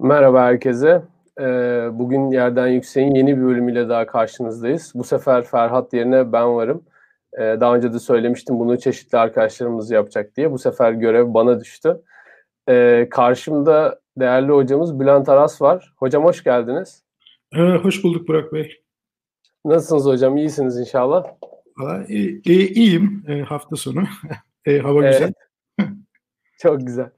Merhaba herkese. Ee, bugün Yerden Yüksek'in yeni bir bölümüyle daha karşınızdayız. Bu sefer Ferhat yerine ben varım. Ee, daha önce de söylemiştim bunu çeşitli arkadaşlarımız yapacak diye. Bu sefer görev bana düştü. Ee, karşımda değerli hocamız Bülent Aras var. Hocam hoş geldiniz. Ee, hoş bulduk Burak Bey. Nasılsınız hocam? İyisiniz inşallah. Valla iyi, iyiyim e, hafta sonu. e, hava güzel. Çok güzel.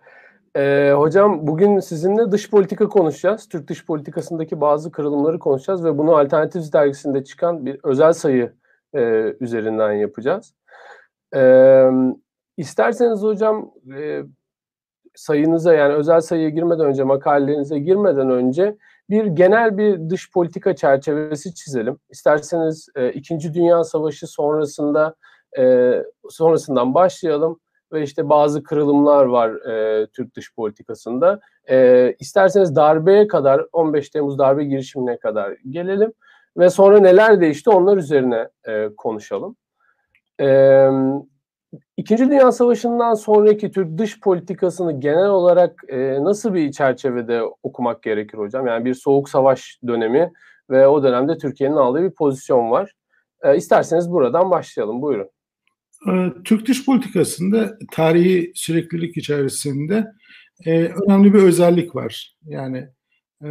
Ee, hocam bugün sizinle dış politika konuşacağız. Türk dış politikasındaki bazı kırılımları konuşacağız ve bunu Alternatif dergisinde çıkan bir özel sayı e, üzerinden yapacağız. Ee, isterseniz hocam e, sayınıza yani özel sayıya girmeden önce makalelerinize girmeden önce bir genel bir dış politika çerçevesi çizelim. İsterseniz e, İkinci Dünya Savaşı sonrasında e, sonrasından başlayalım ve işte bazı kırılımlar var e, Türk dış politikasında. E, isterseniz darbeye kadar 15 Temmuz darbe girişimine kadar gelelim ve sonra neler değişti onlar üzerine e, konuşalım. E, İkinci Dünya Savaşı'ndan sonraki Türk dış politikasını genel olarak e, nasıl bir çerçevede okumak gerekir hocam? Yani bir soğuk savaş dönemi ve o dönemde Türkiye'nin aldığı bir pozisyon var. E, isterseniz buradan başlayalım. Buyurun. Ee, Türk dış politikasında tarihi süreklilik içerisinde e, önemli bir özellik var. Yani e,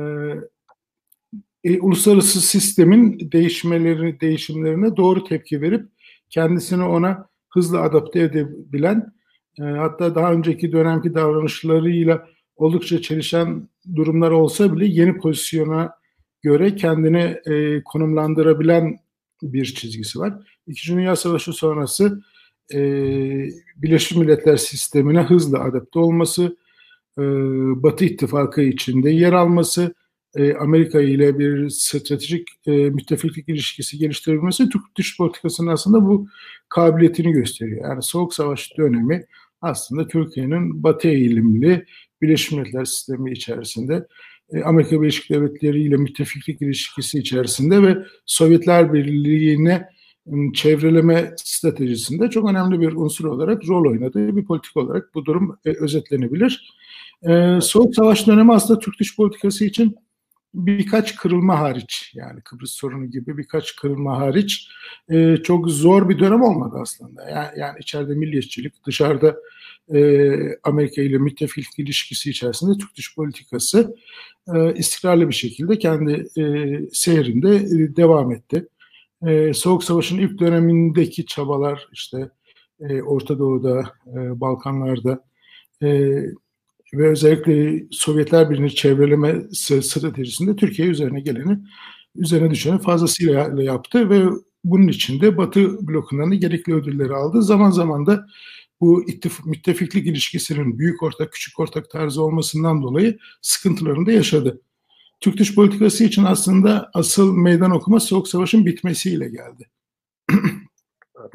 e, uluslararası sistemin değişmeleri, değişimlerine doğru tepki verip kendisini ona hızlı adapte edebilen, e, hatta daha önceki dönemki davranışlarıyla oldukça çelişen durumlar olsa bile yeni pozisyona göre kendini e, konumlandırabilen bir çizgisi var. İkinci Dünya Savaşı sonrası e, Birleşmiş Milletler sistemine hızlı adapte olması, e, Batı İttifakı içinde yer alması, e, Amerika ile bir stratejik e, müttefiklik ilişkisi geliştirebilmesi Türk dış politikasının aslında bu kabiliyetini gösteriyor. Yani Soğuk Savaş dönemi aslında Türkiye'nin Batı eğilimli Birleşmiş Milletler sistemi içerisinde e, Amerika Birleşik Devletleri ile müttefiklik ilişkisi içerisinde ve Sovyetler Birliği'ne çevreleme stratejisinde çok önemli bir unsur olarak rol oynadığı bir politik olarak bu durum e, özetlenebilir. E, Soğuk Savaş dönemi aslında Türk dış politikası için birkaç kırılma hariç yani Kıbrıs sorunu gibi birkaç kırılma hariç e, çok zor bir dönem olmadı aslında. Yani, yani içeride milliyetçilik, dışarıda e, Amerika ile müttefiklik ilişkisi içerisinde Türk dış politikası e, istikrarlı bir şekilde kendi e, seyrinde e, devam etti e, Soğuk Savaş'ın ilk dönemindeki çabalar işte e, Orta Doğu'da, e, Balkanlar'da e, ve özellikle Sovyetler Birliği çevreleme stratejisinde Türkiye üzerine geleni, üzerine düşeni fazlasıyla yaptı ve bunun için de Batı blokundan da gerekli ödülleri aldı. Zaman zaman da bu ittif- müttefiklik ilişkisinin büyük ortak, küçük ortak tarzı olmasından dolayı sıkıntılarını da yaşadı. Türk dış politikası için aslında asıl meydan okuma Soğuk Savaş'ın bitmesiyle geldi.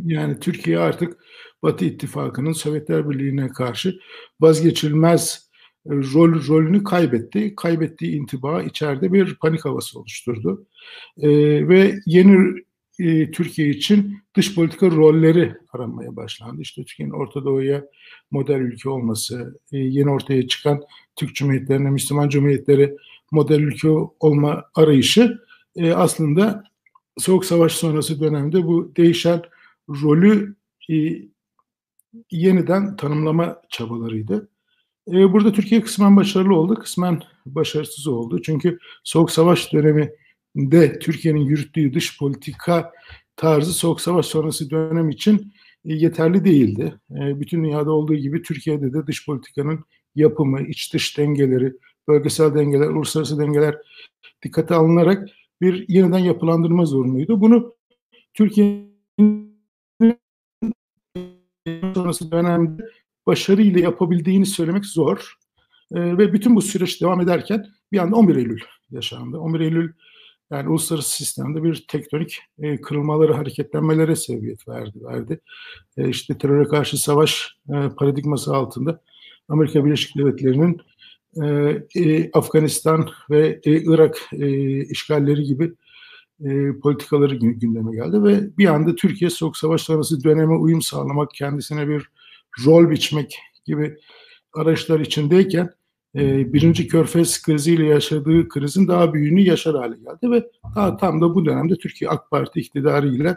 yani Türkiye artık Batı İttifakı'nın Sovyetler Birliği'ne karşı vazgeçilmez e, rol rolünü kaybetti. Kaybettiği intiba içeride bir panik havası oluşturdu. ee, ve yeni e, Türkiye için dış politika rolleri aranmaya başlandı. İşte Türkiye'nin Orta Doğu'ya model ülke olması, e, yeni ortaya çıkan Türk Cumhuriyetlerine, Müslüman Cumhuriyetleri model ülke olma arayışı e, aslında Soğuk Savaş sonrası dönemde bu değişen rolü e, yeniden tanımlama çabalarıydı. E, burada Türkiye kısmen başarılı oldu, kısmen başarısız oldu. Çünkü Soğuk Savaş döneminde Türkiye'nin yürüttüğü dış politika tarzı Soğuk Savaş sonrası dönem için e, yeterli değildi. E, bütün dünyada olduğu gibi Türkiye'de de dış politikanın yapımı, iç dış dengeleri, bölgesel dengeler, uluslararası dengeler dikkate alınarak bir yeniden yapılandırma zorunluydu. Bunu Türkiye'nin sonrası dönemde başarıyla yapabildiğini söylemek zor. E, ve bütün bu süreç devam ederken bir anda 11 Eylül yaşandı. 11 Eylül yani uluslararası sistemde bir tektonik e, kırılmaları, hareketlenmelere sebebiyet verdi. verdi. E, işte teröre karşı savaş e, paradigması altında Amerika Birleşik Devletleri'nin e, e, Afganistan ve e, Irak e, işgalleri gibi e, politikaları gündeme geldi ve bir anda Türkiye Soğuk Savaş sonrası döneme uyum sağlamak, kendisine bir rol biçmek gibi araçlar içindeyken e, birinci Körfez kriziyle yaşadığı krizin daha büyüğünü yaşar hale geldi ve daha tam da bu dönemde Türkiye AK Parti iktidarıyla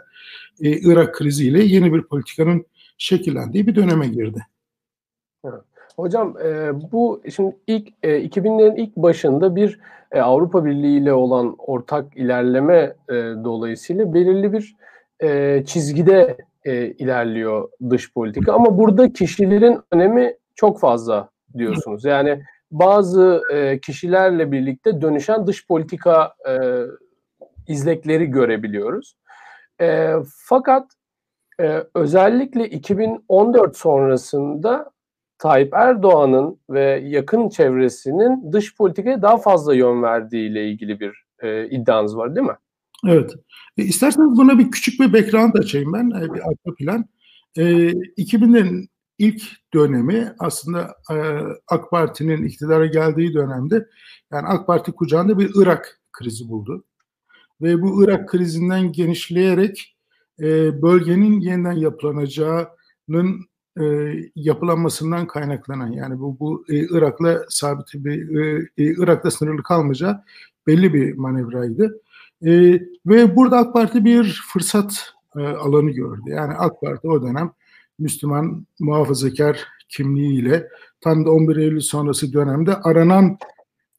e, Irak kriziyle yeni bir politikanın şekillendiği bir döneme girdi. Hocam e, bu şimdi ilk e, 2000'lerin ilk başında bir e, Avrupa Birliği ile olan ortak ilerleme e, dolayısıyla belirli bir e, çizgide e, ilerliyor dış politika ama burada kişilerin önemi çok fazla diyorsunuz. Yani bazı e, kişilerle birlikte dönüşen dış politika e, izlekleri görebiliyoruz. E, fakat e, özellikle 2014 sonrasında Tayyip Erdoğan'ın ve yakın çevresinin dış politikaya daha fazla yön verdiği ile ilgili bir e, iddianız var değil mi? Evet. E, isterseniz buna bir küçük bir background açayım ben, e, bir arka plan. E, 2000'lerin ilk dönemi aslında e, AK Parti'nin iktidara geldiği dönemde yani AK Parti kucağında bir Irak krizi buldu. Ve bu Irak krizinden genişleyerek e, bölgenin yeniden yapılanacağının e, yapılanmasından kaynaklanan yani bu, bu e, Irak'la sabit bir e, e, Irak'la sınırlı kalmayacağı belli bir manevraydı. E, ve burada AK Parti bir fırsat e, alanı gördü. Yani AK Parti o dönem Müslüman muhafazakar kimliğiyle tam da 11 Eylül sonrası dönemde aranan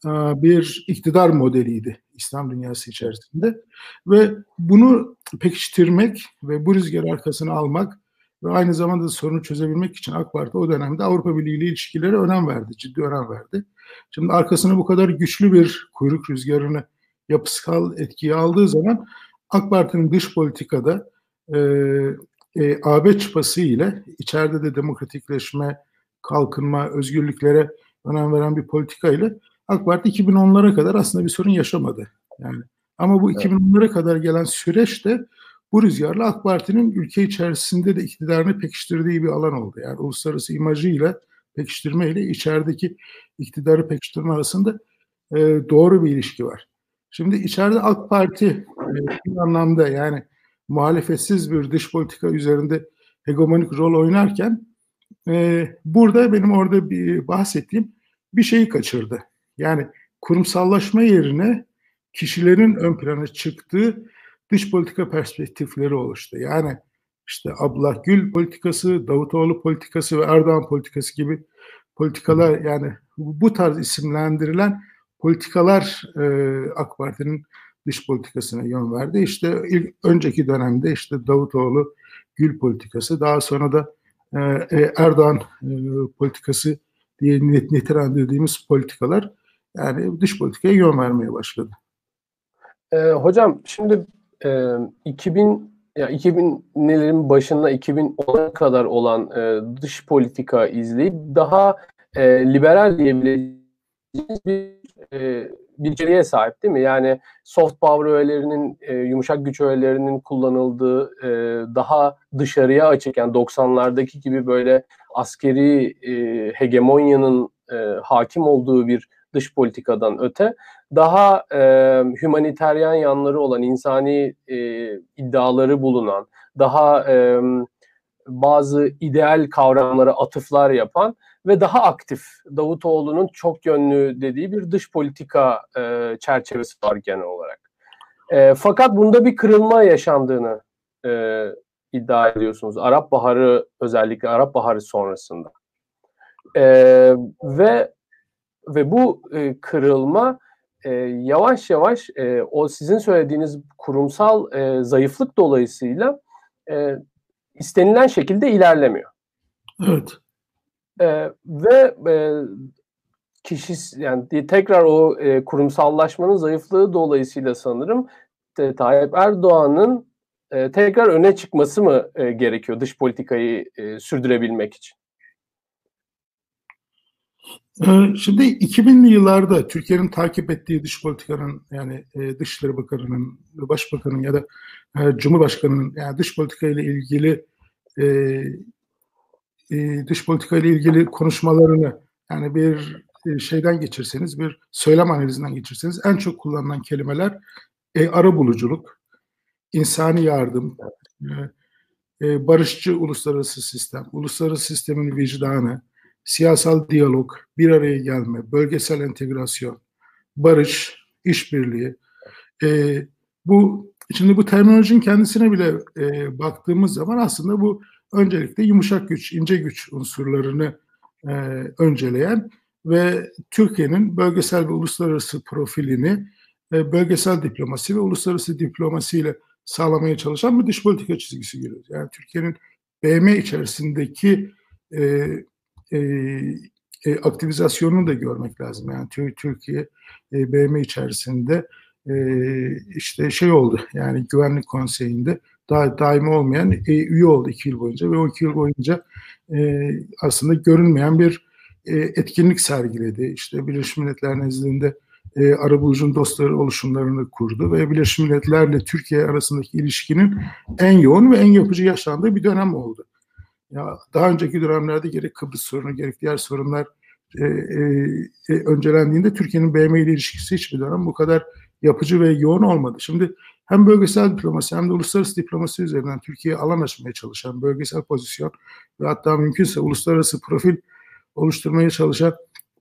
e, bir iktidar modeliydi İslam dünyası içerisinde. Ve bunu pekiştirmek ve bu rüzgar arkasına almak ve aynı zamanda sorunu çözebilmek için AK Parti o dönemde Avrupa Birliği ile ilişkilere önem verdi, ciddi önem verdi. Şimdi arkasına bu kadar güçlü bir kuyruk rüzgarını yapısal etkiye aldığı zaman AK Parti'nin dış politikada e, e, AB çıpası ile içeride de demokratikleşme, kalkınma, özgürlüklere önem veren bir politika ile AK Parti 2010'lara kadar aslında bir sorun yaşamadı. Yani ama bu 2010'lara kadar gelen süreçte bu rüzgarla AK Parti'nin ülke içerisinde de iktidarını pekiştirdiği bir alan oldu. Yani uluslararası imajıyla pekiştirme ile içerideki iktidarı pekiştirme arasında e, doğru bir ilişki var. Şimdi içeride AK Parti e, bir anlamda yani muhalefetsiz bir dış politika üzerinde hegemonik rol oynarken e, burada benim orada bir bahsettiğim bir şeyi kaçırdı. Yani kurumsallaşma yerine kişilerin ön plana çıktığı dış politika perspektifleri oluştu. Yani işte Abdullah Gül politikası, Davutoğlu politikası ve Erdoğan politikası gibi politikalar yani bu tarz isimlendirilen politikalar e, AK Parti'nin dış politikasına yön verdi. İşte ilk önceki dönemde işte Davutoğlu Gül politikası, daha sonra da e, e Erdoğan e, politikası diye nitelendirdiğimiz politikalar yani dış politikaya yön vermeye başladı. E, hocam şimdi e, 2000 ya 2000'lerin başında 2010'a kadar olan e, dış politika izleyip daha e, liberal diyebileceğimiz bir e, bir içeriğe sahip değil mi? Yani soft power öğelerinin, e, yumuşak güç öğelerinin kullanıldığı e, daha dışarıya açık yani 90'lardaki gibi böyle askeri e, hegemonyanın e, hakim olduğu bir dış politikadan öte daha e, humaniteryen yanları olan insani e, iddiaları bulunan daha e, bazı ideal kavramlara atıflar yapan ve daha aktif Davutoğlu'nun çok yönlü dediği bir dış politika e, çerçevesi var genel olarak. E, fakat bunda bir kırılma yaşandığını e, iddia ediyorsunuz. Arap Baharı özellikle Arap Baharı sonrasında. E, ve ve bu e, kırılma e, yavaş yavaş e, o sizin söylediğiniz kurumsal e, zayıflık dolayısıyla e, istenilen şekilde ilerlemiyor. Evet. E, ve e, kişi yani tekrar o e, kurumsallaşmanın zayıflığı dolayısıyla sanırım e, Tayyip Erdoğan'ın e, tekrar öne çıkması mı e, gerekiyor dış politikayı e, sürdürebilmek için? Ee, şimdi 2000'li yıllarda Türkiye'nin takip ettiği dış politikanın yani e, Dışişleri Bakanı'nın, Başbakanı'nın ya da e, Cumhurbaşkanı'nın yani dış politika ile ilgili e, dış politika ile ilgili konuşmalarını yani bir şeyden geçirseniz, bir söylem analizinden geçirseniz en çok kullanılan kelimeler e, ara buluculuk, insani yardım, e, barışçı uluslararası sistem, uluslararası sistemin vicdanı, siyasal diyalog, bir araya gelme, bölgesel entegrasyon, barış, işbirliği. E, bu şimdi bu terminolojinin kendisine bile e, baktığımız zaman aslında bu öncelikle yumuşak güç, ince güç unsurlarını e, önceleyen ve Türkiye'nin bölgesel ve uluslararası profilini e, bölgesel diplomasi ve uluslararası diplomasiyle sağlamaya çalışan bir dış politika çizgisi görüyoruz. Yani Türkiye'nin BM içerisindeki e, e, e, aktivizasyonunu da görmek lazım. Yani Türkiye e, BM içerisinde e, işte şey oldu yani güvenlik konseyinde da, daimi olmayan e, üye oldu iki yıl boyunca ve o iki yıl boyunca e, aslında görünmeyen bir e, etkinlik sergiledi. İşte Birleşmiş Milletler nezdinde e, arabulucun dostları oluşumlarını kurdu ve Birleşmiş Milletler'le Türkiye arasındaki ilişkinin en yoğun ve en yapıcı yaşandığı bir dönem oldu. Ya daha önceki dönemlerde gerek Kıbrıs sorunu gerek diğer sorunlar e, e, e, öncelendiğinde Türkiye'nin BM ile ilişkisi hiçbir dönem bu kadar yapıcı ve yoğun olmadı. Şimdi hem bölgesel diplomasi hem de uluslararası diplomasi üzerinden Türkiye'ye alan açmaya çalışan bölgesel pozisyon ve hatta mümkünse uluslararası profil oluşturmaya çalışan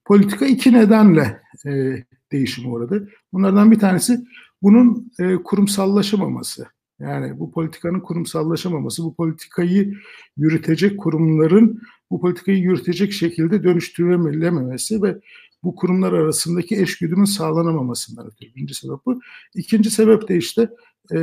politika iki nedenle e, değişime uğradı. Bunlardan bir tanesi bunun e, kurumsallaşamaması. Yani bu politikanın kurumsallaşamaması, bu politikayı yürütecek kurumların bu politikayı yürütecek şekilde dönüştürülememesi ve bu kurumlar arasındaki eşgüdümün sağlanamamasından ötürü birinci sebep bu. İkinci sebep de işte e,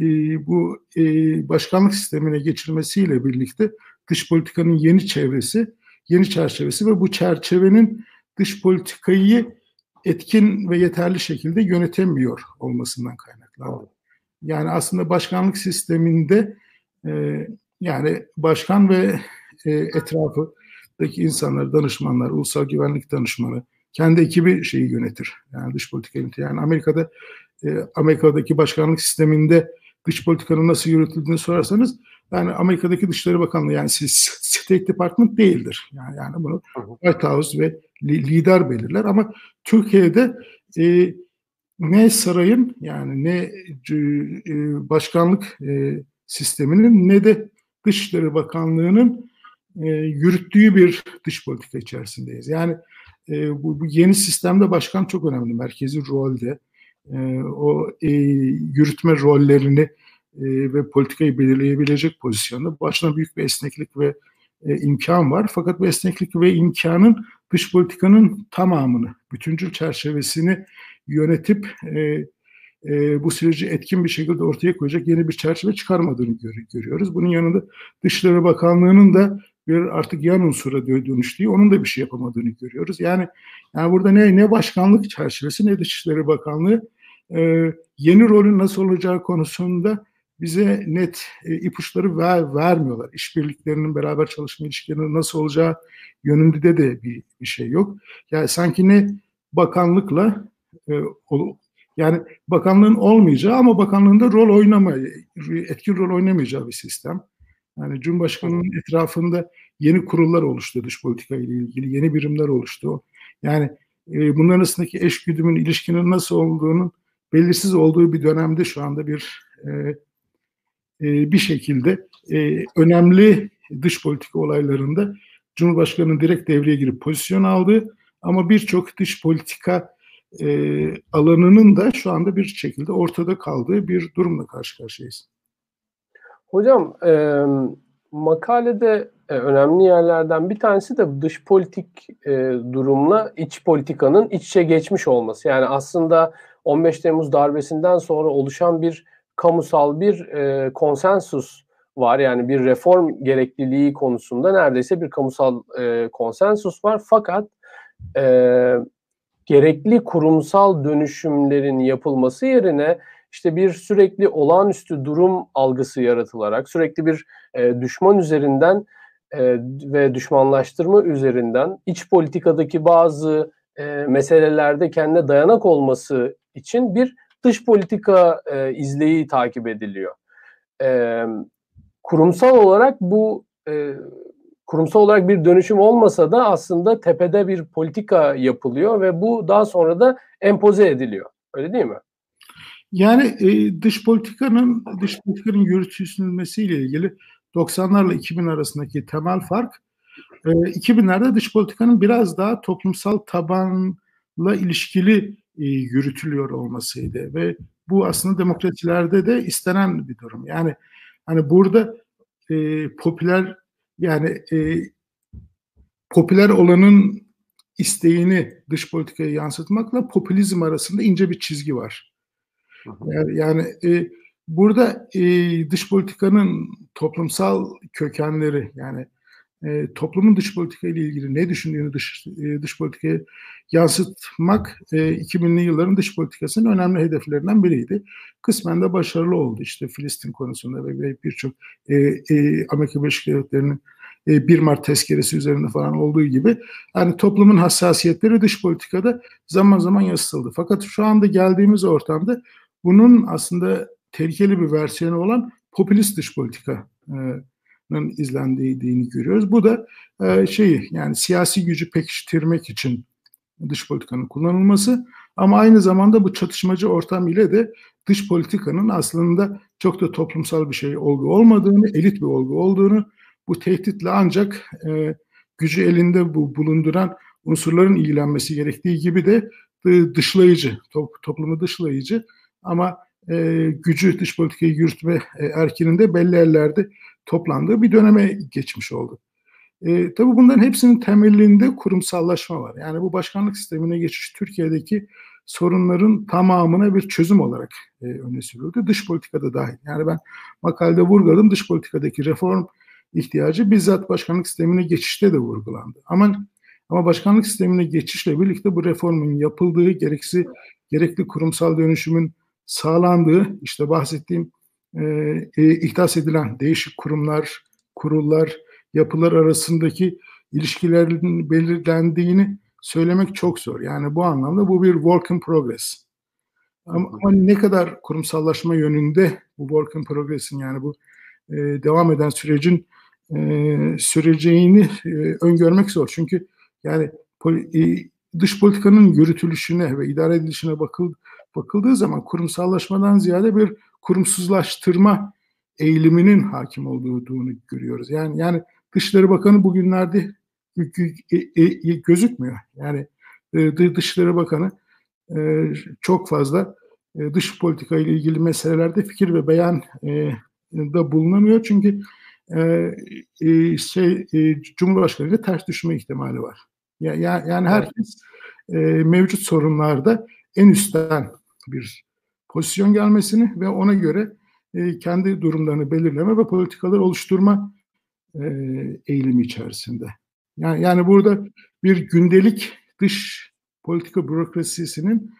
e, bu e, başkanlık sistemine geçirmesiyle birlikte dış politikanın yeni çevresi, yeni çerçevesi ve bu çerçevenin dış politikayı etkin ve yeterli şekilde yönetemiyor olmasından kaynaklandı. Yani aslında başkanlık sisteminde e, yani başkan ve e, etrafındaki insanlar, danışmanlar, ulusal güvenlik danışmanı, kendi ekibi şeyi yönetir. Yani dış politika yönetir. Yani Amerika'da e, Amerika'daki başkanlık sisteminde dış politikanın nasıl yürütüldüğünü sorarsanız yani Amerika'daki Dışişleri Bakanlığı yani State Department değildir. Yani, yani bunu White House ve lider belirler ama Türkiye'de e, ne sarayın yani ne e, başkanlık e, sisteminin ne de Dışişleri Bakanlığı'nın e, yürüttüğü bir dış politika içerisindeyiz. Yani e, bu, yeni sistemde başkan çok önemli. Merkezi rolde e, o e, yürütme rollerini e, ve politikayı belirleyebilecek pozisyonda başına büyük bir esneklik ve e, imkan var. Fakat bu esneklik ve imkanın dış politikanın tamamını, bütüncül çerçevesini yönetip e, e, bu süreci etkin bir şekilde ortaya koyacak yeni bir çerçeve çıkarmadığını gör, görüyoruz. Bunun yanında Dışişleri Bakanlığı'nın da bir artık yan unsura dönüştüğü, onun da bir şey yapamadığını görüyoruz. Yani yani burada ne ne başkanlık çerçevesi ne Dışişleri Bakanlığı e, yeni rolün nasıl olacağı konusunda bize net e, ipuçları ver, vermiyorlar. İşbirliklerinin beraber çalışma ilişkilerinin nasıl olacağı yönünde de bir, bir şey yok. Yani sanki ne bakanlıkla yani bakanlığın olmayacağı ama bakanlığında rol oynama, etkin rol oynamayacağı bir sistem. Yani Cumhurbaşkanı'nın etrafında yeni kurullar oluştu dış politika ile ilgili, yeni birimler oluştu. Yani e, bunların arasındaki eş güdümün, ilişkinin nasıl olduğunun belirsiz olduğu bir dönemde şu anda bir e, e, bir şekilde e, önemli dış politika olaylarında Cumhurbaşkanı'nın direkt devreye girip pozisyon aldığı ama birçok dış politika e, alanının da şu anda bir şekilde ortada kaldığı bir durumla karşı karşıyayız. Hocam e, makalede e, önemli yerlerden bir tanesi de dış politik e, durumla iç politikanın iç içe geçmiş olması. Yani aslında 15 Temmuz darbesinden sonra oluşan bir kamusal bir e, konsensus var. Yani bir reform gerekliliği konusunda neredeyse bir kamusal e, konsensus var. Fakat e, gerekli kurumsal dönüşümlerin yapılması yerine işte bir sürekli olağanüstü durum algısı yaratılarak sürekli bir e, düşman üzerinden e, ve düşmanlaştırma üzerinden iç politikadaki bazı e, meselelerde kendine dayanak olması için bir dış politika e, izleyi takip ediliyor. E, kurumsal olarak bu e, kurumsal olarak bir dönüşüm olmasa da aslında tepede bir politika yapılıyor ve bu daha sonra da empoze ediliyor. Öyle değil mi? Yani e, dış politikanın dış politikanın yürütülmesiyle ilgili 90'larla 2000 arasındaki temel fark e, 2000'lerde dış politikanın biraz daha toplumsal tabanla ilişkili e, yürütülüyor olmasıydı ve bu aslında demokrasilerde de istenen bir durum. Yani hani burada e, popüler yani e, popüler olanın isteğini dış politikaya yansıtmakla popülizm arasında ince bir çizgi var. Yani, yani e, burada e, dış politikanın toplumsal kökenleri yani e, toplumun dış politika ile ilgili ne düşündüğünü dış, e, dış politikaya yansıtmak e, 2000'li yılların dış politikasının önemli hedeflerinden biriydi. Kısmen de başarılı oldu işte Filistin konusunda ve, birçok e, e, Amerika Birleşik Devletleri'nin 1 e, Mart tezkeresi üzerinde falan olduğu gibi yani toplumun hassasiyetleri dış politikada zaman zaman yansıtıldı. Fakat şu anda geldiğimiz ortamda bunun aslında tehlikeli bir versiyonu olan popülist dış politikanın izlendiğini görüyoruz. Bu da e, şeyi yani siyasi gücü pekiştirmek için dış politikanın kullanılması ama aynı zamanda bu çatışmacı ortam ile de dış politikanın aslında çok da toplumsal bir şey olgu olmadığını, elit bir olgu olduğunu bu tehditle ancak e, gücü elinde bu bulunduran unsurların ilgilenmesi gerektiği gibi de dışlayıcı, top, toplumu dışlayıcı ama e, gücü dış politikayı yürütme e, erkinin de belli yerlerde toplandığı bir döneme geçmiş oldu. E, tabii bunların hepsinin temelinde kurumsallaşma var. Yani bu başkanlık sistemine geçiş Türkiye'deki sorunların tamamına bir çözüm olarak e, öne sürüldü. Dış politikada dahil. Yani ben makalede vurguladım dış politikadaki reform ihtiyacı bizzat başkanlık sistemine geçişte de vurgulandı. Ama ama başkanlık sistemine geçişle birlikte bu reformun yapıldığı gereksi gerekli kurumsal dönüşümün sağlandığı işte bahsettiğim e, e, ihdas edilen değişik kurumlar, kurullar, yapılar arasındaki ilişkilerin belirlendiğini söylemek çok zor. Yani bu anlamda bu bir work in progress. Ama, ama ne kadar kurumsallaşma yönünde bu work in progress'in yani bu e, devam eden sürecin e, süreceğini e, öngörmek zor. Çünkü yani e, dış politikanın yürütülüşüne ve idare edilişine bakıl, bakıldığı zaman kurumsallaşmadan ziyade bir kurumsuzlaştırma eğiliminin hakim olduğunu görüyoruz. Yani yani Dışişleri Bakanı bugünlerde e, e, gözükmüyor. Yani Dışişleri Bakanı çok fazla dış politika ile ilgili meselelerde fikir ve beyan da bulunamıyor. Çünkü e, e, şey e, Cumhurbaşkanı ile ters düşme ihtimali var. Ya, ya, yani herkes e, mevcut sorunlarda en üstten bir pozisyon gelmesini ve ona göre e, kendi durumlarını belirleme ve politikalar oluşturma e, eğilimi içerisinde. Yani, yani burada bir gündelik dış politika bürokrasisinin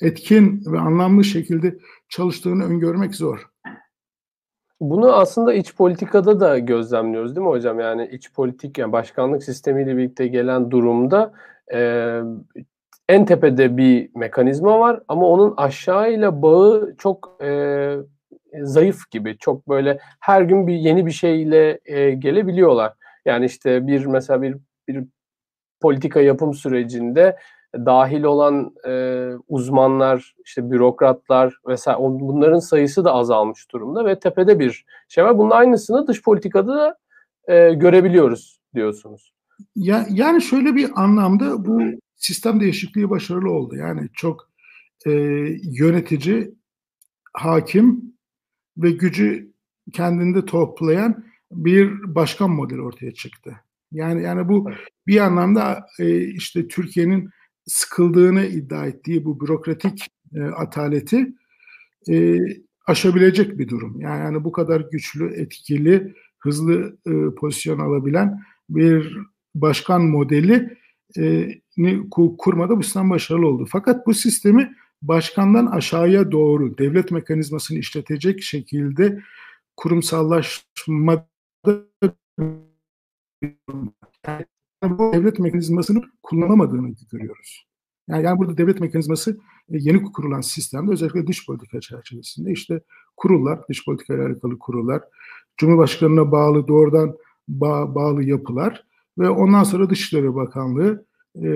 etkin ve anlamlı şekilde çalıştığını öngörmek zor. Bunu aslında iç politikada da gözlemliyoruz değil mi hocam? Yani iç politik yani başkanlık sistemiyle birlikte gelen durumda e, en tepede bir mekanizma var ama onun aşağıyla bağı çok e, zayıf gibi. Çok böyle her gün bir yeni bir şeyle e, gelebiliyorlar. Yani işte bir mesela bir bir politika yapım sürecinde dahil olan e, uzmanlar, işte bürokratlar vesaire bunların sayısı da azalmış durumda ve tepede bir şey var. Bunun aynısını dış politikada da e, görebiliyoruz diyorsunuz. Ya, yani şöyle bir anlamda bu sistem değişikliği başarılı oldu. Yani çok e, yönetici, hakim ve gücü kendinde toplayan bir başkan modeli ortaya çıktı. Yani yani bu bir anlamda e, işte Türkiye'nin sıkıldığını iddia ettiği bu bürokratik e, ataleti e, aşabilecek bir durum. Yani, yani bu kadar güçlü, etkili, hızlı e, pozisyon alabilen bir başkan modeli e, kurmada bu sistem başarılı oldu. Fakat bu sistemi başkandan aşağıya doğru devlet mekanizmasını işletecek şekilde kurumsallaşmada bu devlet mekanizmasını kullanamadığını görüyoruz. Yani, yani burada devlet mekanizması e, yeni kurulan sistemde özellikle dış politika çerçevesinde işte kurullar, dış politika ile alakalı kurullar, Cumhurbaşkanı'na bağlı doğrudan bağ, bağlı yapılar ve ondan sonra Dışişleri Bakanlığı e,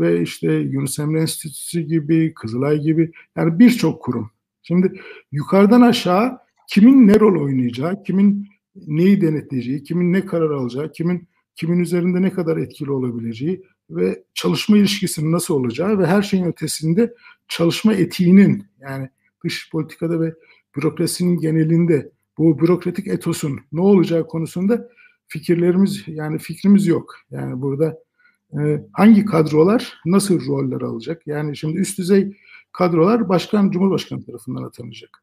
ve işte Yunus Emre Enstitüsü gibi, Kızılay gibi yani birçok kurum. Şimdi yukarıdan aşağı kimin ne rol oynayacağı, kimin neyi denetleyeceği, kimin ne karar alacağı, kimin kimin üzerinde ne kadar etkili olabileceği ve çalışma ilişkisinin nasıl olacağı ve her şeyin ötesinde çalışma etiğinin yani dış politikada ve bürokrasinin genelinde bu bürokratik etosun ne olacağı konusunda fikirlerimiz yani fikrimiz yok. Yani burada hangi kadrolar nasıl roller alacak? Yani şimdi üst düzey kadrolar başkan cumhurbaşkanı tarafından atanacak.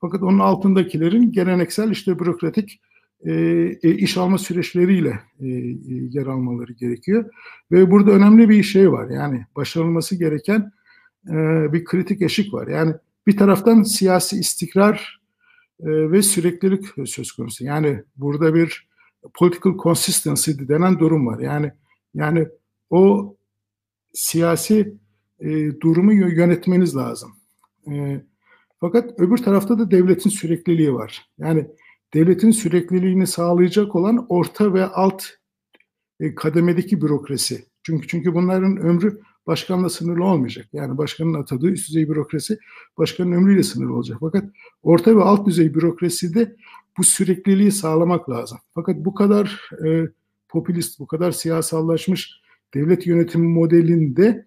Fakat onun altındakilerin geleneksel işte bürokratik e, e, iş alma süreçleriyle e, e, yer almaları gerekiyor. Ve burada önemli bir şey var. Yani başarılması gereken e, bir kritik eşik var. Yani bir taraftan siyasi istikrar e, ve süreklilik söz konusu. Yani burada bir political consistency denen durum var. Yani yani o siyasi e, durumu yönetmeniz lazım. E, fakat öbür tarafta da devletin sürekliliği var. Yani devletin sürekliliğini sağlayacak olan orta ve alt e, kademedeki bürokrasi. Çünkü çünkü bunların ömrü başkanla sınırlı olmayacak. Yani başkanın atadığı üst düzey bürokrasi başkanın ömrüyle sınırlı olacak. Fakat orta ve alt düzey bürokrasi de bu sürekliliği sağlamak lazım. Fakat bu kadar e, popülist, bu kadar siyasallaşmış devlet yönetimi modelinde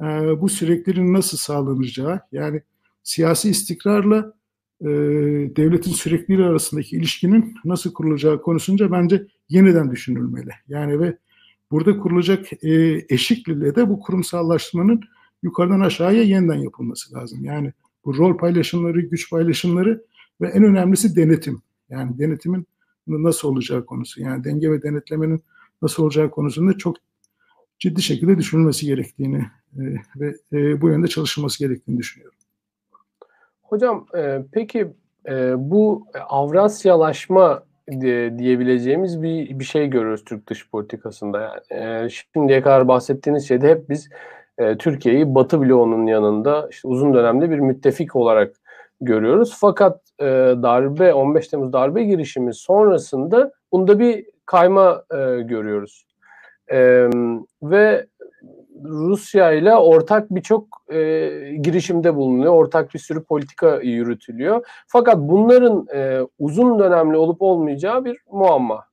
e, bu sürekliliğin nasıl sağlanacağı, yani siyasi istikrarla e, devletin sürekliliği arasındaki ilişkinin nasıl kurulacağı konusunda bence yeniden düşünülmeli. Yani ve burada kurulacak e, eşikliğe de bu kurumsallaşmanın yukarıdan aşağıya yeniden yapılması lazım. Yani bu rol paylaşımları, güç paylaşımları ve en önemlisi denetim. Yani denetimin nasıl olacağı konusu. Yani denge ve denetlemenin nasıl olacağı konusunda çok ciddi şekilde düşünülmesi gerektiğini e, ve e, bu yönde çalışılması gerektiğini düşünüyorum. Hocam e, peki bu Avrasyalaşma diye, diyebileceğimiz bir bir şey görüyoruz Türk dış politikasında. Yani, şimdiye kadar bahsettiğiniz şeyde hep biz Türkiye'yi Batı bloğunun yanında işte uzun dönemde bir müttefik olarak görüyoruz. Fakat e, darbe 15 Temmuz darbe girişimi sonrasında bunda bir kayma e, görüyoruz. E, ve Rusya ile ortak birçok e, girişimde bulunuyor. Ortak bir sürü politika yürütülüyor. Fakat bunların e, uzun dönemli olup olmayacağı bir muamma.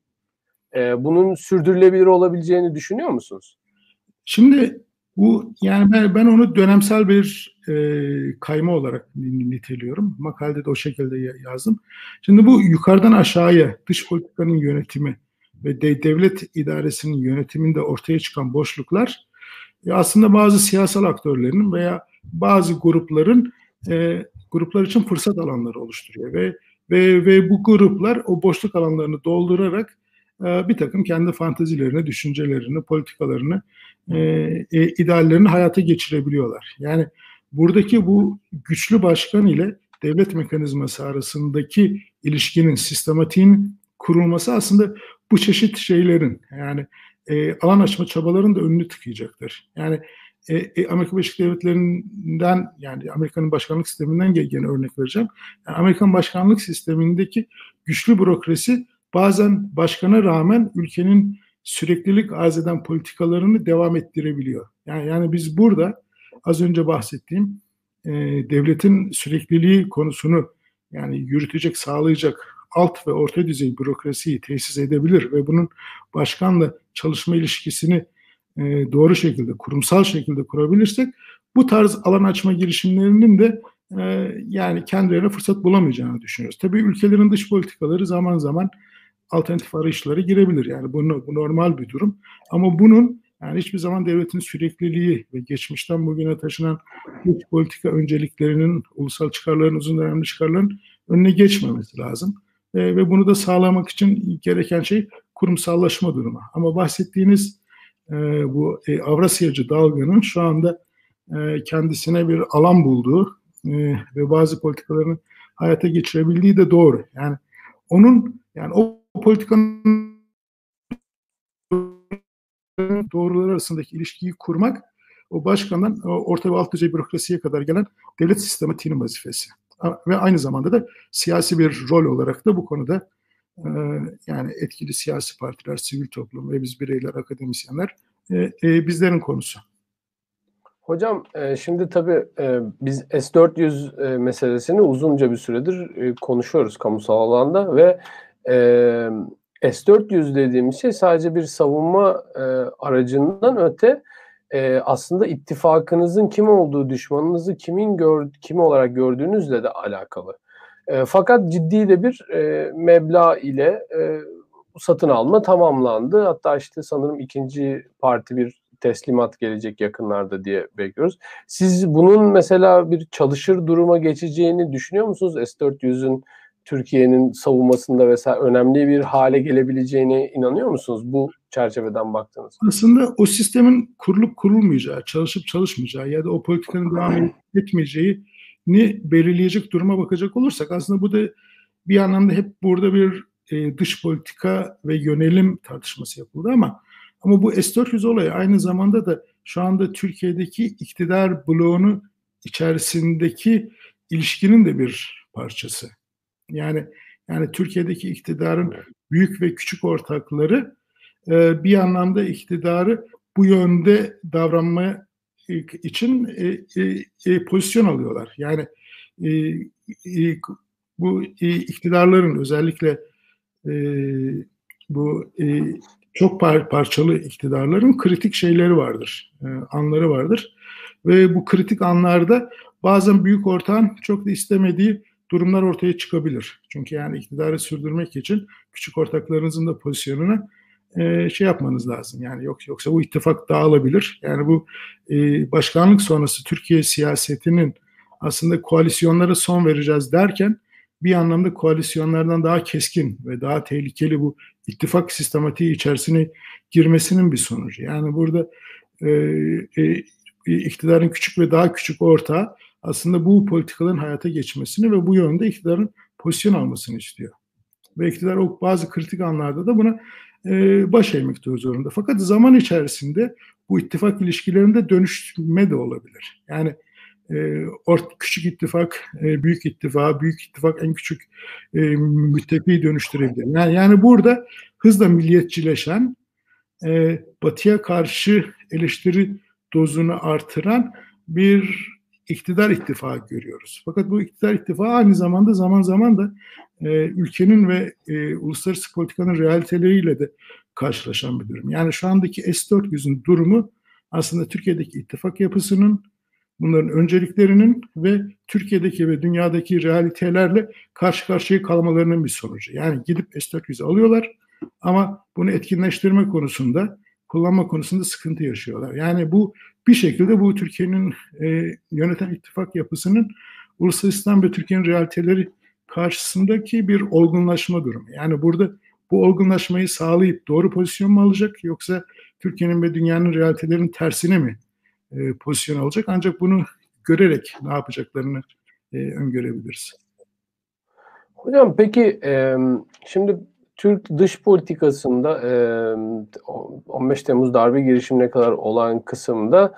E, bunun sürdürülebilir olabileceğini düşünüyor musunuz? Şimdi bu yani ben, ben onu dönemsel bir e, kayma olarak niteliyorum. Makalede de o şekilde yazdım. Şimdi bu yukarıdan aşağıya dış politikanın yönetimi ve de, devlet idaresinin yönetiminde ortaya çıkan boşluklar e, aslında bazı siyasal aktörlerin veya bazı grupların e, gruplar için fırsat alanları oluşturuyor ve ve ve bu gruplar o boşluk alanlarını doldurarak e, bir takım kendi fantezilerini, düşüncelerini, politikalarını, e, e, ideallerini hayata geçirebiliyorlar. Yani buradaki bu güçlü başkan ile devlet mekanizması arasındaki ilişkinin, sistematiğin kurulması aslında bu çeşit şeylerin yani e, alan açma çabaların da önünü tıkayacaktır. Yani e, e, Amerika Birleşik Devletleri'nden yani Amerika'nın başkanlık sisteminden gene örnek vereceğim. Yani Amerikan başkanlık sistemindeki güçlü bürokrasi bazen başkana rağmen ülkenin süreklilik arz eden politikalarını devam ettirebiliyor. Yani yani biz burada az önce bahsettiğim e, devletin sürekliliği konusunu yani yürütecek, sağlayacak alt ve orta düzey bürokrasiyi tesis edebilir ve bunun başkanla çalışma ilişkisini e, doğru şekilde, kurumsal şekilde kurabilirsek bu tarz alan açma girişimlerinin de e, yani kendilerine fırsat bulamayacağını düşünüyoruz. Tabii ülkelerin dış politikaları zaman zaman alternatif arayışlara girebilir. Yani bu, bu normal bir durum. Ama bunun yani hiçbir zaman devletin sürekliliği ve geçmişten bugüne taşınan dış politika önceliklerinin, ulusal çıkarların, uzun dönemli çıkarların önüne geçmemesi lazım. E, ve bunu da sağlamak için gereken şey kurumsallaşma durumu. Ama bahsettiğiniz e, bu e, Avrasyacı dalganın şu anda e, kendisine bir alan bulduğu e, ve bazı politikalarını hayata geçirebildiği de doğru. Yani onun yani o politikanın doğruları arasındaki ilişkiyi kurmak o başkandan orta ve alt düzey bürokrasiye kadar gelen devlet sistematiğinin vazifesi ve aynı zamanda da siyasi bir rol olarak da bu konuda e, yani etkili siyasi partiler, sivil toplum ve biz bireyler, akademisyenler e, e, bizlerin konusu. Hocam şimdi tabii biz S-400 e, meselesini uzunca bir süredir konuşuyoruz kamusal alanda ve e, S-400 dediğimiz şey sadece bir savunma e, aracından öte e, aslında ittifakınızın kim olduğu, düşmanınızı kimin gör, kim olarak gördüğünüzle de alakalı. E, fakat ciddi de bir e, meblağ ile e, satın alma tamamlandı. Hatta işte sanırım ikinci parti bir teslimat gelecek yakınlarda diye bekliyoruz. Siz bunun mesela bir çalışır duruma geçeceğini düşünüyor musunuz? S-400'ün Türkiye'nin savunmasında vesaire önemli bir hale gelebileceğine inanıyor musunuz bu çerçeveden baktığınız? Aslında o sistemin kurulup kurulmayacağı, çalışıp çalışmayacağı ya da o politikanın devam etmeyeceği ni belirleyecek duruma bakacak olursak aslında bu da bir anlamda hep burada bir e, dış politika ve yönelim tartışması yapıldı ama ama bu S-400 olayı aynı zamanda da şu anda Türkiye'deki iktidar bloğunu içerisindeki ilişkinin de bir parçası. Yani yani Türkiye'deki iktidarın büyük ve küçük ortakları e, bir anlamda iktidarı bu yönde davranma için e, e, e, pozisyon alıyorlar. Yani e, e, bu e, iktidarların özellikle e, bu e, çok par parçalı iktidarların kritik şeyleri vardır, e, anları vardır. Ve bu kritik anlarda bazen büyük ortağın çok da istemediği durumlar ortaya çıkabilir. Çünkü yani iktidarı sürdürmek için küçük ortaklarınızın da pozisyonuna e, şey yapmanız lazım. Yani yok yoksa bu ittifak dağılabilir. Yani bu e, başkanlık sonrası Türkiye siyasetinin aslında koalisyonlara son vereceğiz derken bir anlamda koalisyonlardan daha keskin ve daha tehlikeli bu ittifak sistematiği içerisine girmesinin bir sonucu. Yani burada e, e, iktidarın küçük ve daha küçük ortağı aslında bu politikaların hayata geçmesini ve bu yönde iktidarın pozisyon almasını istiyor. Ve iktidar o bazı kritik anlarda da buna e, baş eğmek zorunda. Fakat zaman içerisinde bu ittifak ilişkilerinde dönüşme de olabilir. Yani e, ort, küçük ittifak, e, büyük ittifak, büyük ittifak en küçük e, müttefiği dönüştürebilir. Yani, yani burada hızla milliyetçileşen, e, batıya karşı eleştiri dozunu artıran bir iktidar ittifakı görüyoruz. Fakat bu iktidar ittifakı aynı zamanda zaman zaman da e, ülkenin ve e, uluslararası politikanın realiteleriyle de karşılaşan bir durum. Yani şu andaki S-400'ün durumu aslında Türkiye'deki ittifak yapısının, bunların önceliklerinin ve Türkiye'deki ve dünyadaki realitelerle karşı karşıya kalmalarının bir sonucu. Yani gidip S-400'ü alıyorlar ama bunu etkinleştirme konusunda, kullanma konusunda sıkıntı yaşıyorlar. Yani bu bir şekilde bu Türkiye'nin e, yöneten ittifak yapısının uluslararası ve Türkiye'nin realiteleri karşısındaki bir olgunlaşma durumu. Yani burada bu olgunlaşmayı sağlayıp doğru pozisyon mu alacak yoksa Türkiye'nin ve dünyanın realitelerinin tersine mi e, pozisyon alacak? Ancak bunu görerek ne yapacaklarını e, öngörebiliriz. Hocam peki e, şimdi Türk dış politikasında e, 15 Temmuz darbe girişimine kadar olan kısımda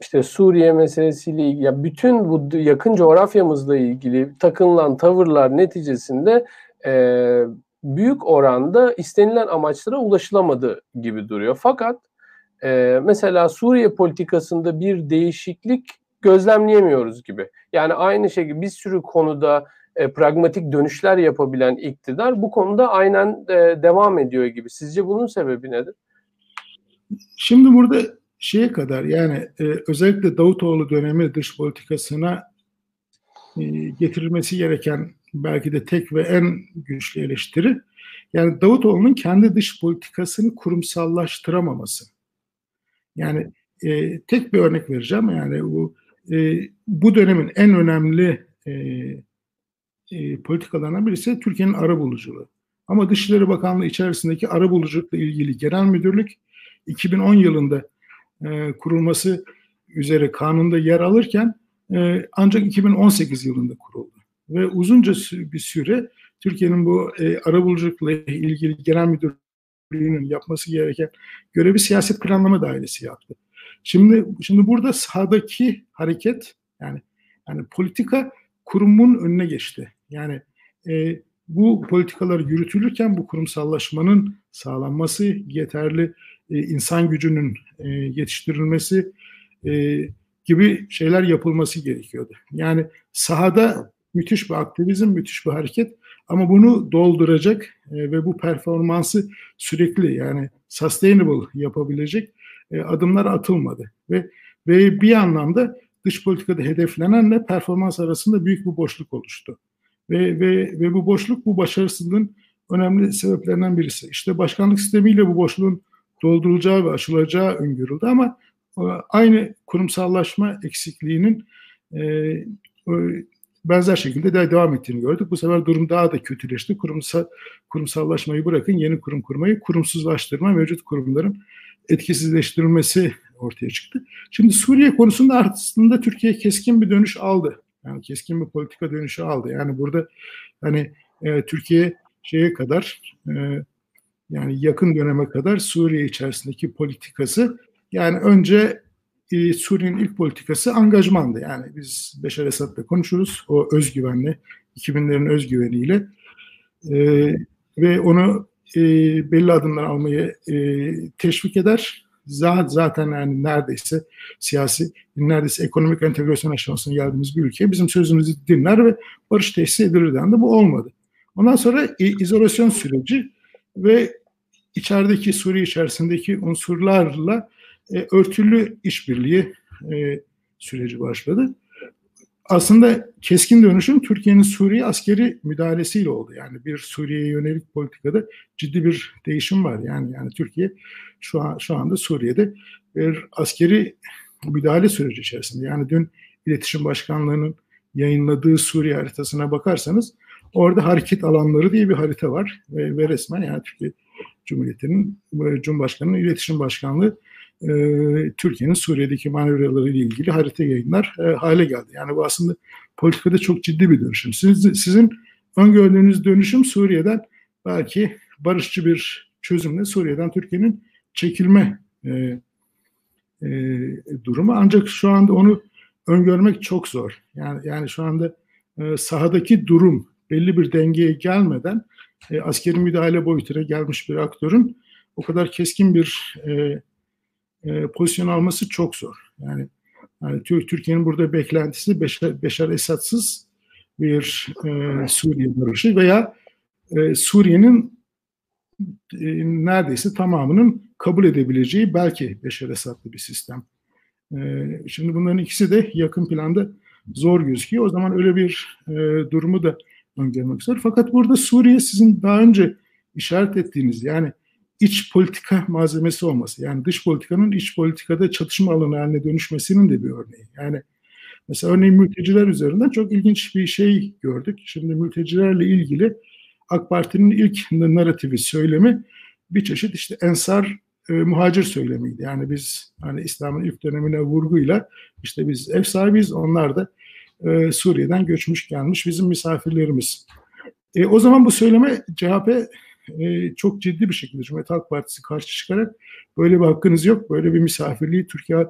işte Suriye meselesiyle ilgili ya bütün bu yakın coğrafyamızla ilgili takınılan tavırlar neticesinde büyük oranda istenilen amaçlara ulaşılamadı gibi duruyor. Fakat mesela Suriye politikasında bir değişiklik gözlemleyemiyoruz gibi. Yani aynı şekilde bir sürü konuda e, pragmatik dönüşler yapabilen iktidar bu konuda aynen e, devam ediyor gibi. Sizce bunun sebebi nedir? Şimdi burada şeye kadar yani e, özellikle Davutoğlu dönemi dış politikasına e, getirilmesi gereken belki de tek ve en güçlü eleştiri yani Davutoğlu'nun kendi dış politikasını kurumsallaştıramaması. Yani e, tek bir örnek vereceğim yani bu e, bu dönemin en önemli e, e, politikalarından birisi Türkiye'nin ara buluculuğu. Ama Dışişleri Bakanlığı içerisindeki ara buluculukla ilgili genel müdürlük 2010 yılında e, kurulması üzere kanunda yer alırken e, ancak 2018 yılında kuruldu. Ve uzunca bir süre Türkiye'nin bu e, arabuluculukla ilgili genel müdürlüğünün yapması gereken görevi siyaset planlama dairesi yaptı. Şimdi şimdi burada sahadaki hareket yani yani politika kurumun önüne geçti. Yani e, bu politikalar yürütülürken bu kurumsallaşmanın sağlanması, yeterli e, insan gücünün e, yetiştirilmesi e, gibi şeyler yapılması gerekiyordu. Yani sahada müthiş bir aktivizm, müthiş bir hareket Ama bunu dolduracak e, ve bu performansı sürekli yani sustainable yapabilecek e, adımlar atılmadı. Ve ve bir anlamda dış politikada hedeflenenle performans arasında büyük bir boşluk oluştu. Ve, ve, ve bu boşluk bu başarısızlığın önemli sebeplerinden birisi. İşte başkanlık sistemiyle bu boşluğun doldurulacağı ve aşılacağı öngörüldü ama e, aynı kurumsallaşma eksikliğinin e, benzer şekilde de devam ettiğini gördük. Bu sefer durum daha da kötüleşti. Kurumsal, kurumsallaşmayı bırakın yeni kurum kurmayı kurumsuzlaştırma mevcut kurumların etkisizleştirilmesi ortaya çıktı. Şimdi Suriye konusunda aslında Türkiye keskin bir dönüş aldı. Yani keskin bir politika dönüşü aldı. Yani burada hani e, Türkiye şeye kadar e, yani yakın döneme kadar Suriye içerisindeki politikası yani önce e, Suriye'nin ilk politikası angajmandı. Yani biz Beşar Esad'la konuşuruz. O özgüvenle, 2000'lerin özgüveniyle e, ve onu e, belli adımlar almayı e, teşvik eder. Zaten yani neredeyse siyasi, neredeyse ekonomik entegrasyon aşamasına geldiğimiz bir ülke bizim sözümüzü dinler ve barış tesis edilir dendi. Bu olmadı. Ondan sonra izolasyon süreci ve içerideki Suriye içerisindeki unsurlarla e, örtülü işbirliği e, süreci başladı. Aslında keskin dönüşüm Türkiye'nin Suriye askeri müdahalesiyle oldu. Yani bir Suriye'ye yönelik politikada ciddi bir değişim var. Yani yani Türkiye şu an şu anda Suriye'de bir askeri müdahale süreci içerisinde. Yani dün İletişim Başkanlığı'nın yayınladığı Suriye haritasına bakarsanız orada hareket alanları diye bir harita var ve, ve resmen yani Türkiye Cumhuriyeti'nin Cumhurbaşkanı'nın İletişim Başkanlığı e, Türkiye'nin Suriye'deki manevraları ile ilgili harita yayınlar e, hale geldi. Yani bu aslında politikada çok ciddi bir dönüşüm. Siz, sizin öngördüğünüz dönüşüm Suriye'den belki barışçı bir çözümle Suriye'den Türkiye'nin çekilme e, e, durumu. Ancak şu anda onu öngörmek çok zor. Yani yani şu anda e, sahadaki durum belli bir dengeye gelmeden e, askeri müdahale boyutuna gelmiş bir aktörün o kadar keskin bir e, e, pozisyon alması çok zor. Yani, yani Türkiye'nin burada beklentisi Beşar, Beşar Esad'sız bir e, Suriye barışı veya e, Suriye'nin e, neredeyse tamamının kabul edebileceği belki Beşar Esad'lı bir sistem. E, şimdi bunların ikisi de yakın planda zor gözüküyor. O zaman öyle bir e, durumu da öngörmek zor. Fakat burada Suriye sizin daha önce işaret ettiğiniz yani iç politika malzemesi olması. Yani dış politikanın iç politikada çatışma alanı haline dönüşmesinin de bir örneği. Yani mesela örneğin mülteciler üzerinden çok ilginç bir şey gördük. Şimdi mültecilerle ilgili AK Parti'nin ilk narratifi söylemi bir çeşit işte ensar e, muhacir söylemiydi. Yani biz hani İslam'ın ilk dönemine vurguyla işte biz ev sahibiyiz onlar da e, Suriye'den göçmüş gelmiş bizim misafirlerimiz. E, o zaman bu söyleme CHP e, çok ciddi bir şekilde Cumhuriyet Halk Partisi karşı çıkarak böyle bir hakkınız yok, böyle bir misafirliği Türkiye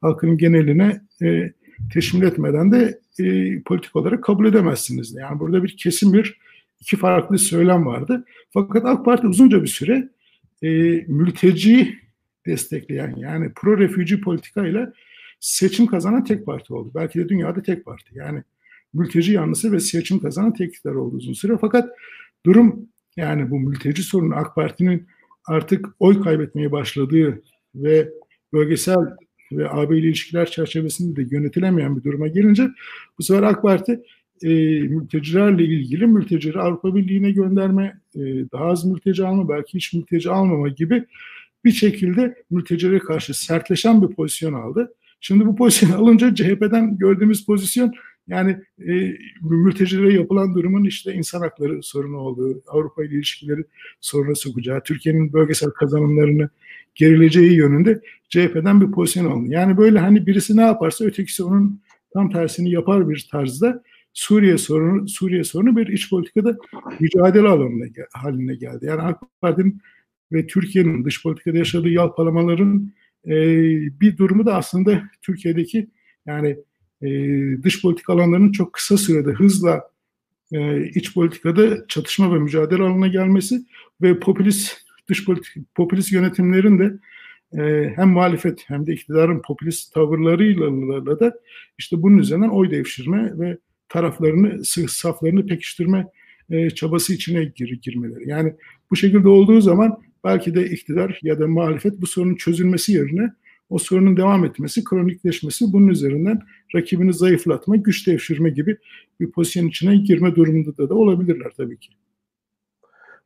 halkının geneline e, teşmil etmeden de e, politik olarak kabul edemezsiniz. Yani burada bir kesin bir iki farklı söylem vardı. Fakat AK Parti uzunca bir süre e, mülteci destekleyen yani pro refüji politikayla seçim kazanan tek parti oldu. Belki de dünyada tek parti. Yani mülteci yanlısı ve seçim kazanan tek iktidar oldu uzun süre. Fakat durum yani bu mülteci sorunu AK Parti'nin artık oy kaybetmeye başladığı ve bölgesel ve AB ile ilişkiler çerçevesinde de yönetilemeyen bir duruma gelince bu sefer AK Parti e, mültecilerle ilgili mültecileri Avrupa Birliği'ne gönderme, e, daha az mülteci alma, belki hiç mülteci almama gibi bir şekilde mültecilere karşı sertleşen bir pozisyon aldı. Şimdi bu pozisyon alınca CHP'den gördüğümüz pozisyon yani e, mültecilere yapılan durumun işte insan hakları sorunu olduğu, Avrupa ile ilişkileri soruna sokacağı, Türkiye'nin bölgesel kazanımlarını gerileceği yönünde CHP'den bir pozisyon alındı. Yani böyle hani birisi ne yaparsa ötekisi onun tam tersini yapar bir tarzda Suriye sorunu Suriye sorunu bir iç politikada mücadele alanına haline geldi. Yani AK Parti'nin ve Türkiye'nin dış politikada yaşadığı yalpalamaların e, bir durumu da aslında Türkiye'deki yani e, dış politika alanlarının çok kısa sürede hızla e, iç politikada çatışma ve mücadele alanına gelmesi ve popülist dış politik popülist yönetimlerin de e, hem muhalefet hem de iktidarın popülist tavırlarıyla da işte bunun üzerinden oy devşirme ve taraflarını, saflarını pekiştirme e, çabası içine gir, girmeleri. Yani bu şekilde olduğu zaman belki de iktidar ya da muhalefet bu sorunun çözülmesi yerine o sorunun devam etmesi, kronikleşmesi, bunun üzerinden rakibini zayıflatma, güç devşirme gibi bir pozisyon içine girme durumunda da, da olabilirler tabii ki.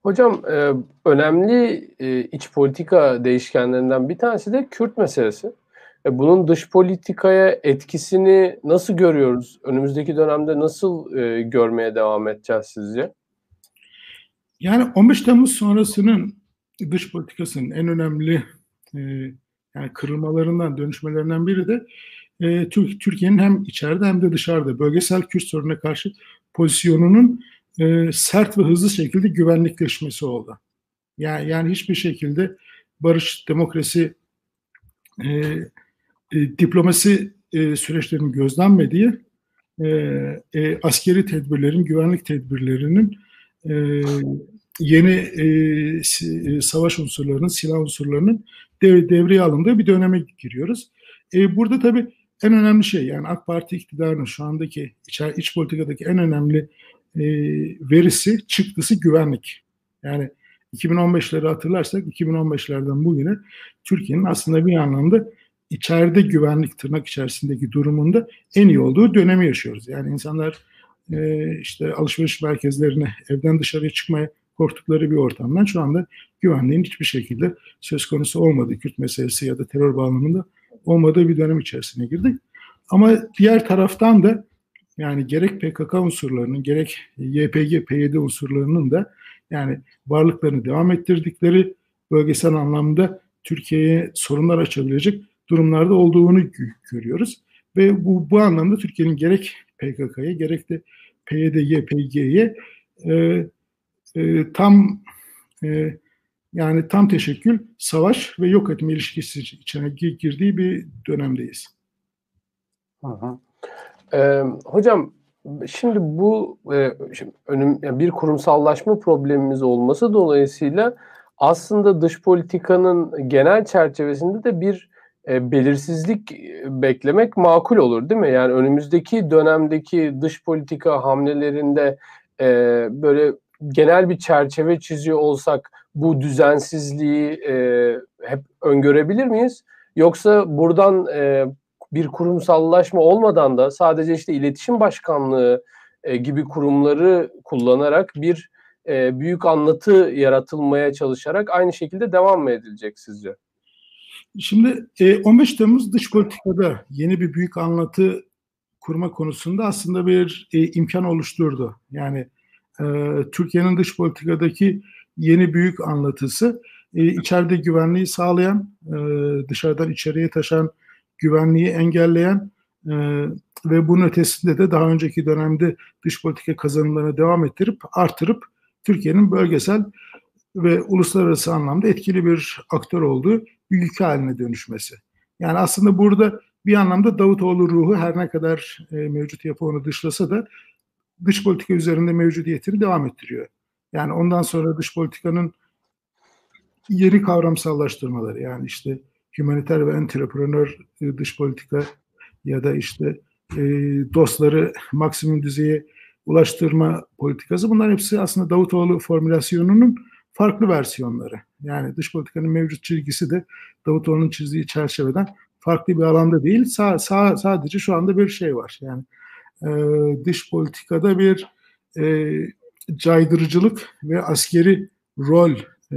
Hocam e, önemli e, iç politika değişkenlerinden bir tanesi de Kürt meselesi. E, bunun dış politikaya etkisini nasıl görüyoruz? Önümüzdeki dönemde nasıl görmeye devam edeceğiz sizce? Yani 15 Temmuz sonrasının dış politikasının en önemli yani kırılmalarından, dönüşmelerinden biri de Türkiye'nin hem içeride hem de dışarıda bölgesel Kürt sorununa karşı pozisyonunun e, sert ve hızlı şekilde güvenlikleşmesi oldu. Yani, yani hiçbir şekilde barış, demokrasi, e, e, diplomasi e, süreçlerinin gözlenmediği, e, e, askeri tedbirlerin, güvenlik tedbirlerinin e, yeni e, e, savaş unsurlarının, silah unsurlarının dev, devreye alındığı bir döneme giriyoruz. E, burada tabii en önemli şey yani AK Parti iktidarının şu andaki iç, iç politikadaki en önemli e, verisi, çıktısı güvenlik. Yani 2015'leri hatırlarsak 2015'lerden bugüne Türkiye'nin aslında bir anlamda içeride güvenlik tırnak içerisindeki durumunda en iyi olduğu dönemi yaşıyoruz. Yani insanlar e, işte alışveriş merkezlerine evden dışarıya çıkmaya korktukları bir ortamdan şu anda güvenliğin hiçbir şekilde söz konusu olmadığı Kürt meselesi ya da terör bağlamında olmadığı bir dönem içerisine girdik. Ama diğer taraftan da yani gerek PKK unsurlarının gerek YPG, PYD unsurlarının da yani varlıklarını devam ettirdikleri bölgesel anlamda Türkiye'ye sorunlar açabilecek durumlarda olduğunu görüyoruz. Ve bu, bu anlamda Türkiye'nin gerek PKK'ya gerek de PYD, YPG'ye e, e, tam e, yani tam teşekkül savaş ve yok etme ilişkisi içine girdiği bir dönemdeyiz. Hı hı. Ee, hocam şimdi bu e, şimdi önüm yani bir kurumsallaşma problemimiz olması dolayısıyla aslında dış politikanın genel çerçevesinde de bir e, belirsizlik beklemek makul olur değil mi? Yani önümüzdeki dönemdeki dış politika hamlelerinde e, böyle genel bir çerçeve çiziyor olsak bu düzensizliği e, hep öngörebilir miyiz? Yoksa buradan e, bir kurumsallaşma olmadan da sadece işte iletişim başkanlığı e, gibi kurumları kullanarak bir e, büyük anlatı yaratılmaya çalışarak aynı şekilde devam mı edilecek sizce? Şimdi e, 15 Temmuz dış politikada yeni bir büyük anlatı kurma konusunda aslında bir e, imkan oluşturdu. Yani e, Türkiye'nin dış politikadaki yeni büyük anlatısı e, içeride güvenliği sağlayan, e, dışarıdan içeriye taşan güvenliği engelleyen ve bunun ötesinde de daha önceki dönemde dış politika kazanımlarını devam ettirip artırıp Türkiye'nin bölgesel ve uluslararası anlamda etkili bir aktör olduğu bir ülke haline dönüşmesi. Yani aslında burada bir anlamda Davutoğlu ruhu her ne kadar mevcut yapı onu dışlasa da dış politika üzerinde mevcudiyetini devam ettiriyor. Yani ondan sonra dış politikanın yeni kavramsallaştırmaları yani işte humaniter ve entrepreneur e, dış politika ya da işte e, dostları maksimum düzeye ulaştırma politikası bunlar hepsi aslında Davutoğlu formülasyonunun farklı versiyonları. Yani dış politikanın mevcut çizgisi de Davutoğlu'nun çizdiği çerçeveden farklı bir alanda değil. Sa sa sadece şu anda bir şey var. Yani e, dış politikada bir e, caydırıcılık ve askeri rol e,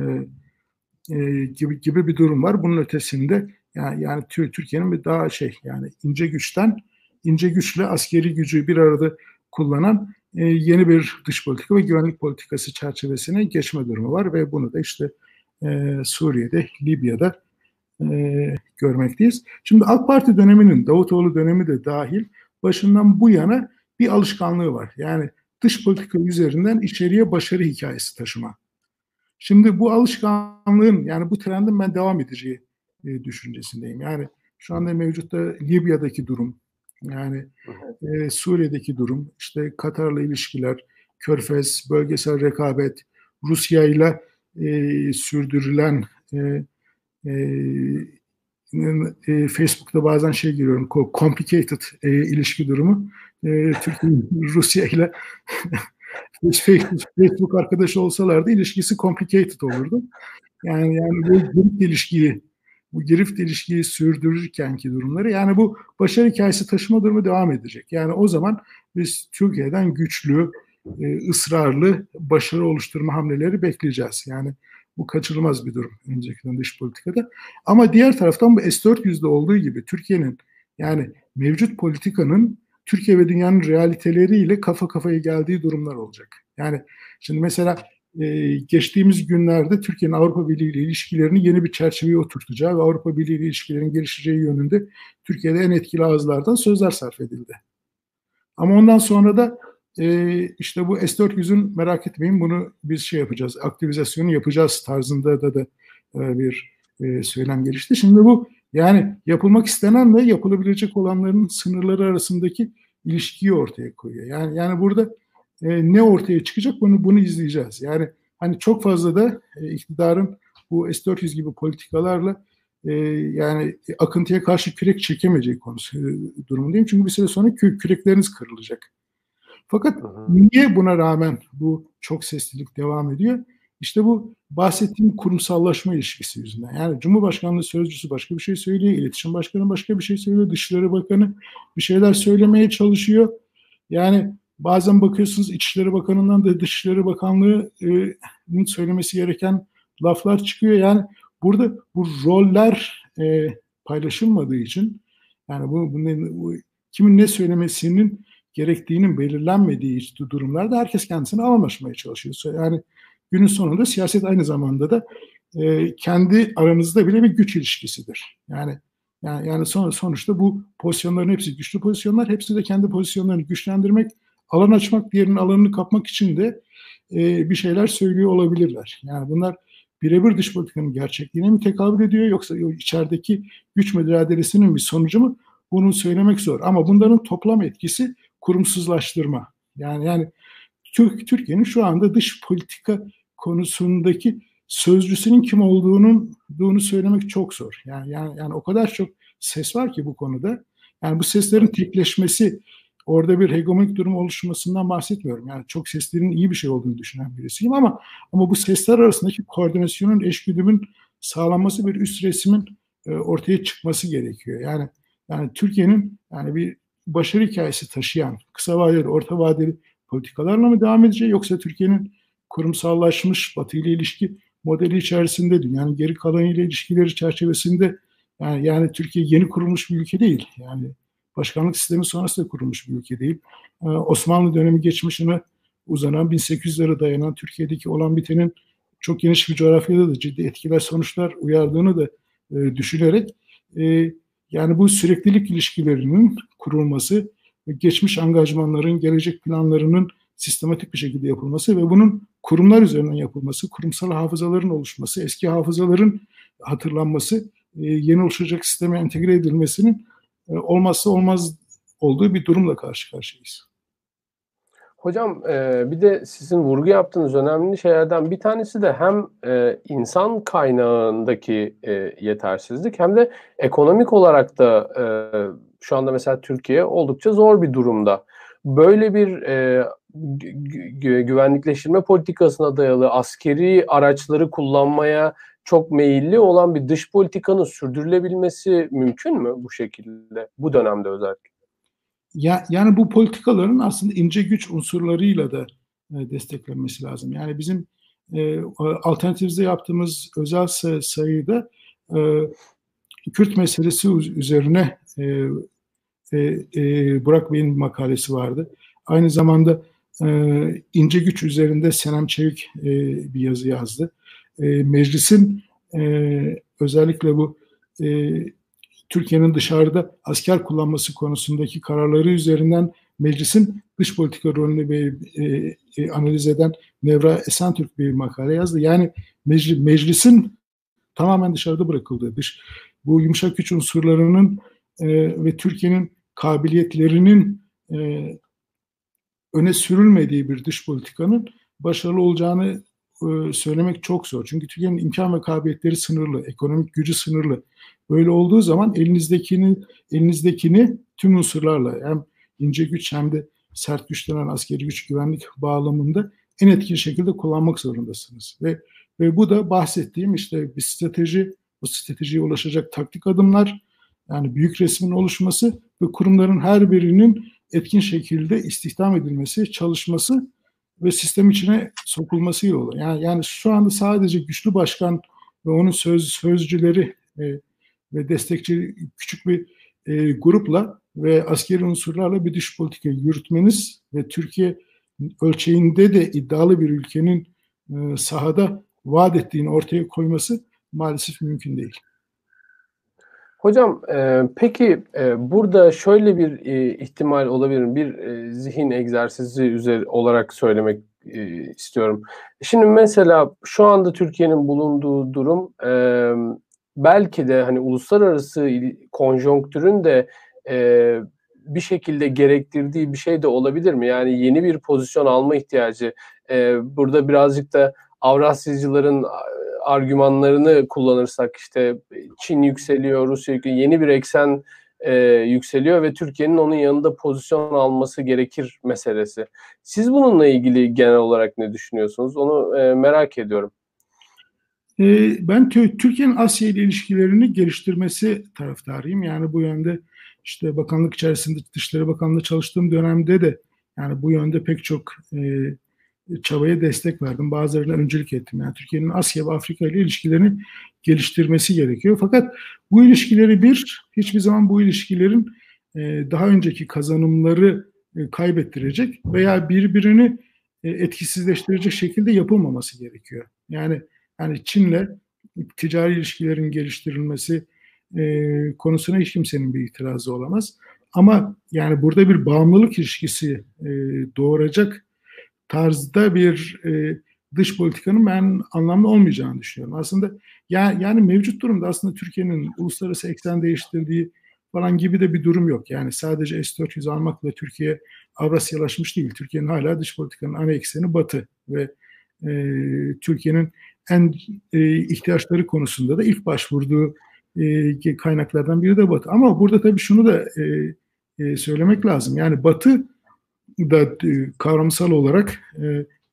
e, gibi gibi bir durum var. Bunun ötesinde yani, yani Türkiye'nin bir daha şey yani ince güçten ince güçle askeri gücü bir arada kullanan e, yeni bir dış politika ve güvenlik politikası çerçevesine geçme durumu var ve bunu da işte e, Suriye'de, Libya'da e, görmekteyiz. Şimdi AK Parti döneminin, Davutoğlu dönemi de dahil başından bu yana bir alışkanlığı var. Yani dış politika üzerinden içeriye başarı hikayesi taşıma. Şimdi bu alışkanlığın yani bu trendin ben devam edeceği e, düşüncesindeyim. Yani şu anda mevcutta Libya'daki durum, yani e, Suriye'deki durum, işte Katar'la ilişkiler, Körfez, bölgesel rekabet, Rusya ile e, sürdürülen e, e, e, Facebook'ta bazen şey giriyorum, complicated e, ilişki durumu. E, Türkiye Rusya ile Facebook arkadaşı olsalardı ilişkisi complicated olurdu. Yani yani bu girift ilişkiyi bu girift ilişkiyi sürdürürkenki durumları yani bu başarı hikayesi taşıma durumu devam edecek. Yani o zaman biz Türkiye'den güçlü, e, ısrarlı başarı oluşturma hamleleri bekleyeceğiz. Yani bu kaçırılmaz bir durum öncelikle dış politikada. Ama diğer taraftan bu S-400'de olduğu gibi Türkiye'nin yani mevcut politikanın Türkiye ve dünyanın realiteleriyle kafa kafaya geldiği durumlar olacak. Yani şimdi mesela e, geçtiğimiz günlerde Türkiye'nin Avrupa Birliği ile ilişkilerini yeni bir çerçeveye oturtacağı ve Avrupa Birliği ile ilişkilerin gelişeceği yönünde Türkiye'de en etkili ağızlardan sözler sarf edildi. Ama ondan sonra da e, işte bu S-400'ün merak etmeyin bunu biz şey yapacağız, aktivizasyonu yapacağız tarzında da da e, bir e, söylem gelişti. Şimdi bu yani yapılmak istenen ve yapılabilecek olanların sınırları arasındaki ilişkiyi ortaya koyuyor. Yani yani burada e, ne ortaya çıkacak bunu bunu izleyeceğiz. Yani hani çok fazla da e, iktidarın bu S-400 gibi politikalarla e, yani akıntıya karşı kürek çekemeyeceği konusu e, durumundayım. Çünkü bir süre sonra kü- kürekleriniz kırılacak. Fakat niye buna rağmen bu çok seslilik devam ediyor? İşte bu bahsettiğim kurumsallaşma ilişkisi yüzünden. Yani Cumhurbaşkanlığı sözcüsü başka bir şey söylüyor, iletişim başkanı başka bir şey söylüyor, Dışişleri Bakanı bir şeyler söylemeye çalışıyor. Yani bazen bakıyorsunuz İçişleri Bakanı'ndan da Dışişleri Bakanlığı'nın söylemesi gereken laflar çıkıyor. Yani burada bu roller e, paylaşılmadığı için yani bu, bu, bu kimin ne söylemesinin gerektiğinin belirlenmediği durumlarda herkes kendisini anlaşmaya çalışıyor. Yani günün sonunda siyaset aynı zamanda da e, kendi aranızda bile bir güç ilişkisidir. Yani yani, yani son, sonuçta bu pozisyonların hepsi güçlü pozisyonlar. Hepsi de kendi pozisyonlarını güçlendirmek, alan açmak, diğerinin alanını kapmak için de e, bir şeyler söylüyor olabilirler. Yani bunlar birebir dış politikanın gerçekliğine mi tekabül ediyor yoksa içerideki güç mücadelesinin bir sonucu mu? Bunu söylemek zor. Ama bunların toplam etkisi kurumsuzlaştırma. Yani yani Türk Türkiye'nin şu anda dış politika konusundaki sözcüsünün kim olduğunun olduğunu söylemek çok zor. Yani yani yani o kadar çok ses var ki bu konuda. Yani bu seslerin tekleşmesi orada bir hegemonik durum oluşmasından bahsetmiyorum. Yani çok seslerin iyi bir şey olduğunu düşünen birisiyim ama ama bu sesler arasındaki koordinasyonun, eşgüdümün sağlanması bir üst resmin e, ortaya çıkması gerekiyor. Yani yani Türkiye'nin yani bir başarı hikayesi taşıyan kısa vadeli, orta vadeli politikalarla mı devam edecek yoksa Türkiye'nin kurumsallaşmış Batı ile ilişki modeli içerisinde dünyanın geri kalanıyla ilişkileri çerçevesinde yani, yani Türkiye yeni kurulmuş bir ülke değil. Yani başkanlık sistemi sonrasında kurulmuş bir ülke değil. Ee, Osmanlı dönemi geçmişine uzanan 1800'lere dayanan Türkiye'deki olan bitenin çok geniş bir coğrafyada da ciddi etkiler sonuçlar uyardığını da e, düşünerek e, yani bu süreklilik ilişkilerinin kurulması, geçmiş angajmanların, gelecek planlarının sistematik bir şekilde yapılması ve bunun kurumlar üzerinden yapılması, kurumsal hafızaların oluşması, eski hafızaların hatırlanması, e, yeni oluşacak sisteme entegre edilmesinin e, olmazsa olmaz olduğu bir durumla karşı karşıyayız. Hocam e, bir de sizin vurgu yaptığınız önemli şeylerden bir tanesi de hem insan kaynağındaki yetersizlik hem de ekonomik olarak da şu anda mesela Türkiye oldukça zor bir durumda. Böyle bir güvenlikleştirme politikasına dayalı askeri araçları kullanmaya çok meyilli olan bir dış politikanın sürdürülebilmesi mümkün mü bu şekilde bu dönemde özellikle? Ya, yani bu politikaların aslında ince güç unsurlarıyla da e, desteklenmesi lazım. Yani bizim e, alternatifde yaptığımız özel sayıda e, Kürt meselesi üzerine e, e, e, Burak Bey'in makalesi vardı. Aynı zamanda e, ince güç üzerinde Senem Çevik e, bir yazı yazdı. E, meclisin e, özellikle bu e, Türkiye'nin dışarıda asker kullanması konusundaki kararları üzerinden meclisin dış politika rolünü bir, e, e, analiz eden Nevra Esentürk bir makale yazdı. Yani meclis, meclisin tamamen dışarıda bırakıldığı, dış bu yumuşak güç unsurlarının e, ve Türkiye'nin kabiliyetlerinin e, öne sürülmediği bir dış politikanın başarılı olacağını e, söylemek çok zor. Çünkü Türkiye'nin imkan ve kabiliyetleri sınırlı, ekonomik gücü sınırlı. Böyle olduğu zaman elinizdekini elinizdekini tüm unsurlarla hem ince güç hem de sert güçlenen askeri güç güvenlik bağlamında en etkili şekilde kullanmak zorundasınız. Ve ve bu da bahsettiğim işte bir strateji, bu stratejiye ulaşacak taktik adımlar, yani büyük resmin oluşması ve kurumların her birinin etkin şekilde istihdam edilmesi, çalışması ve sistem içine sokulması yolu. Yani, yani şu anda sadece güçlü başkan ve onun söz sözcüleri e, ve destekçi küçük bir e, grupla ve askeri unsurlarla bir dış politika yürütmeniz ve Türkiye ölçeğinde de iddialı bir ülkenin e, sahada vaat ettiğini ortaya koyması maalesef mümkün değil. Hocam e, peki e, burada şöyle bir e, ihtimal olabilir? Bir e, zihin egzersizi üzeri olarak söylemek e, istiyorum. Şimdi mesela şu anda Türkiye'nin bulunduğu durum e, belki de hani uluslararası konjonktürün de e, bir şekilde gerektirdiği bir şey de olabilir mi? Yani yeni bir pozisyon alma ihtiyacı. E, burada birazcık da Avrasyacıların argümanlarını kullanırsak işte Çin yükseliyor, Rusya yükseliyor, yeni bir eksen e, yükseliyor ve Türkiye'nin onun yanında pozisyon alması gerekir meselesi. Siz bununla ilgili genel olarak ne düşünüyorsunuz? Onu e, merak ediyorum. E, ben Türkiye'nin Asya ile ilişkilerini geliştirmesi taraftarıyım. Yani bu yönde işte bakanlık içerisinde Dışişleri Bakanlığı çalıştığım dönemde de yani bu yönde pek çok e, çabaya destek verdim. Bazılarına öncülük ettim. Yani Türkiye'nin Asya ve Afrika ile ilişkilerini geliştirmesi gerekiyor. Fakat bu ilişkileri bir, hiçbir zaman bu ilişkilerin e, daha önceki kazanımları e, kaybettirecek veya birbirini e, etkisizleştirecek şekilde yapılmaması gerekiyor. Yani yani Çin'le ticari ilişkilerin geliştirilmesi konusuna hiç kimsenin bir itirazı olamaz. Ama yani burada bir bağımlılık ilişkisi doğuracak tarzda bir e, dış politikanın ben anlamlı olmayacağını düşünüyorum. Aslında yani, yani mevcut durumda aslında Türkiye'nin uluslararası eksen değiştirdiği falan gibi de bir durum yok. Yani sadece S-400 almakla Türkiye Avrasyalaşmış değil. Türkiye'nin hala dış politikanın ana ekseni Batı ve e, Türkiye'nin en e, ihtiyaçları konusunda da ilk başvurduğu e, kaynaklardan biri de Batı. Ama burada tabii şunu da e, e, söylemek lazım. Yani Batı da e, kavramsal olarak e,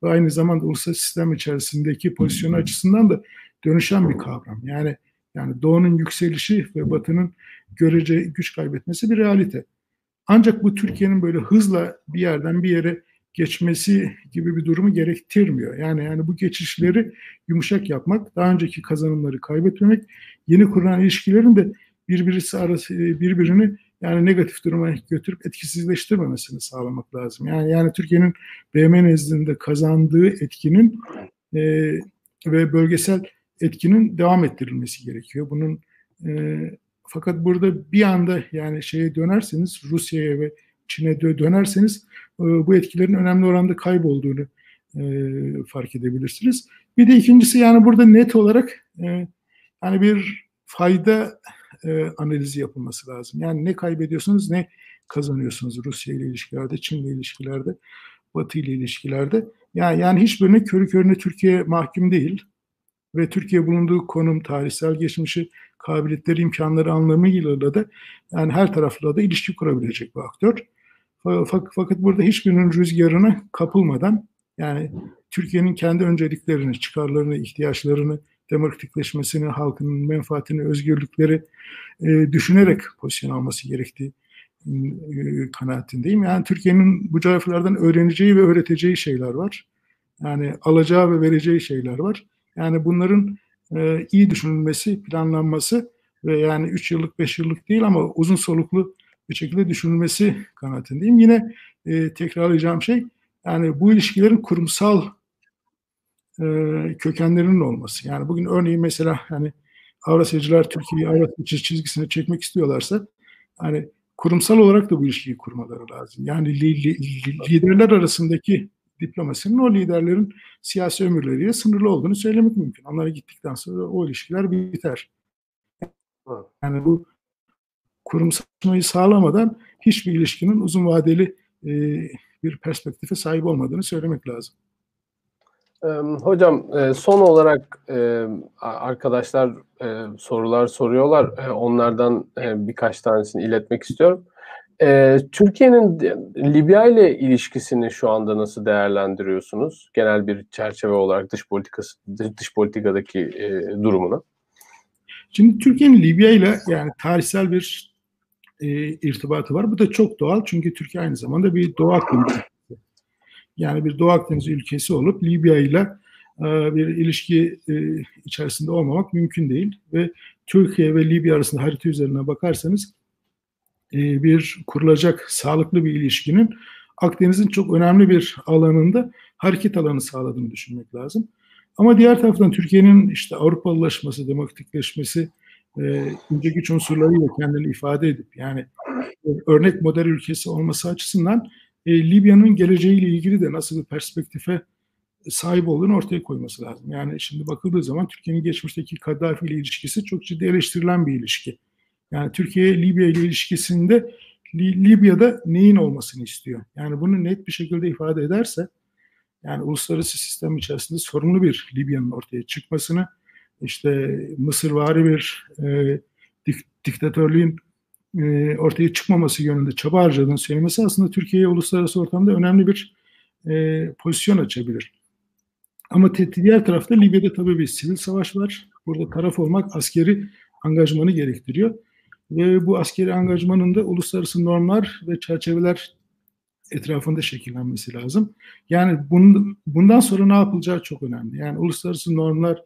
ve aynı zamanda uluslararası sistem içerisindeki pozisyonu açısından da dönüşen bir kavram. Yani yani Doğu'nun yükselişi ve Batı'nın görece güç kaybetmesi bir realite. Ancak bu Türkiye'nin böyle hızla bir yerden bir yere geçmesi gibi bir durumu gerektirmiyor. Yani yani bu geçişleri yumuşak yapmak, daha önceki kazanımları kaybetmemek, yeni kurulan ilişkilerin de birbirisi arası birbirini yani negatif duruma götürüp etkisizleştirmemesini sağlamak lazım. Yani yani Türkiye'nin BM nezdinde kazandığı etkinin e, ve bölgesel etkinin devam ettirilmesi gerekiyor. Bunun e, fakat burada bir anda yani şeye dönerseniz Rusya'ya ve Çin'e dönerseniz e, bu etkilerin önemli oranda kaybolduğunu e, fark edebilirsiniz. Bir de ikincisi yani burada net olarak e, yani bir fayda e, analizi yapılması lazım. Yani ne kaybediyorsunuz ne kazanıyorsunuz Rusya ile ilişkilerde, Çin ile ilişkilerde, Batı ile ilişkilerde. Yani, yani hiçbirine körü körüne Türkiye mahkum değil ve Türkiye bulunduğu konum, tarihsel geçmişi, kabiliyetleri, imkanları anlamıyla da yani her tarafla da ilişki kurabilecek bir aktör. Fakat burada hiçbirinin rüzgarına kapılmadan yani Türkiye'nin kendi önceliklerini, çıkarlarını, ihtiyaçlarını demokratikleşmesini, halkının menfaatini, özgürlükleri e, düşünerek pozisyon alması gerektiği e, kanaatindeyim. Yani Türkiye'nin bu coğrafyalardan öğreneceği ve öğreteceği şeyler var. Yani alacağı ve vereceği şeyler var. Yani bunların e, iyi düşünülmesi, planlanması ve yani 3 yıllık, 5 yıllık değil ama uzun soluklu bir şekilde düşünülmesi kanaatindeyim. Yine e, tekrarlayacağım şey yani bu ilişkilerin kurumsal e, kökenlerinin olması. Yani bugün örneğin mesela hani Avrasyacılar Türkiye'yi Avrasya çizgisine çekmek istiyorlarsa hani kurumsal olarak da bu ilişkiyi kurmaları lazım. Yani li, li, liderler arasındaki diplomasinin o liderlerin siyasi ömürleriyle sınırlı olduğunu söylemek mümkün. Onlara gittikten sonra o ilişkiler biter. Yani bu kurumsallaşmayı sağlamadan hiçbir ilişkinin uzun vadeli e, bir perspektife sahip olmadığını söylemek lazım. Hocam son olarak arkadaşlar sorular soruyorlar. Onlardan birkaç tanesini iletmek istiyorum. Türkiye'nin Libya ile ilişkisini şu anda nasıl değerlendiriyorsunuz? Genel bir çerçeve olarak dış politikası dış politikadaki e, durumunu. Şimdi Türkiye'nin Libya ile yani tarihsel bir e, irtibatı var. Bu da çok doğal çünkü Türkiye aynı zamanda bir Doğu Akdeniz yani bir Doğu Akdeniz ülkesi olup Libya ile e, bir ilişki e, içerisinde olmamak mümkün değil ve Türkiye ve Libya arasında harita üzerine bakarsanız e, bir kurulacak sağlıklı bir ilişkinin Akdeniz'in çok önemli bir alanında hareket alanı sağladığını düşünmek lazım. Ama diğer taraftan Türkiye'nin işte Avrupalılaşması, demokratikleşmesi, ince güç unsurlarıyla kendini ifade edip yani örnek model ülkesi olması açısından e, Libya'nın geleceğiyle ilgili de nasıl bir perspektife sahip olduğunu ortaya koyması lazım. Yani şimdi bakıldığı zaman Türkiye'nin geçmişteki Kaddafi ile ilişkisi çok ciddi eleştirilen bir ilişki. Yani Türkiye Libya ile ilişkisinde Libya'da neyin olmasını istiyor? Yani bunu net bir şekilde ifade ederse yani uluslararası sistem içerisinde sorunlu bir Libya'nın ortaya çıkmasını işte Mısırvari bir e, dik, diktatörlüğün e, ortaya çıkmaması yönünde çaba harcadığını söylemesi aslında Türkiye'ye uluslararası ortamda önemli bir e, pozisyon açabilir. Ama diğer tarafta Libya'da tabii bir sivil savaş var. Burada taraf olmak askeri angajmanı gerektiriyor. Ve bu askeri angajmanın da uluslararası normlar ve çerçeveler etrafında şekillenmesi lazım. Yani bundan sonra ne yapılacağı çok önemli. Yani uluslararası normlar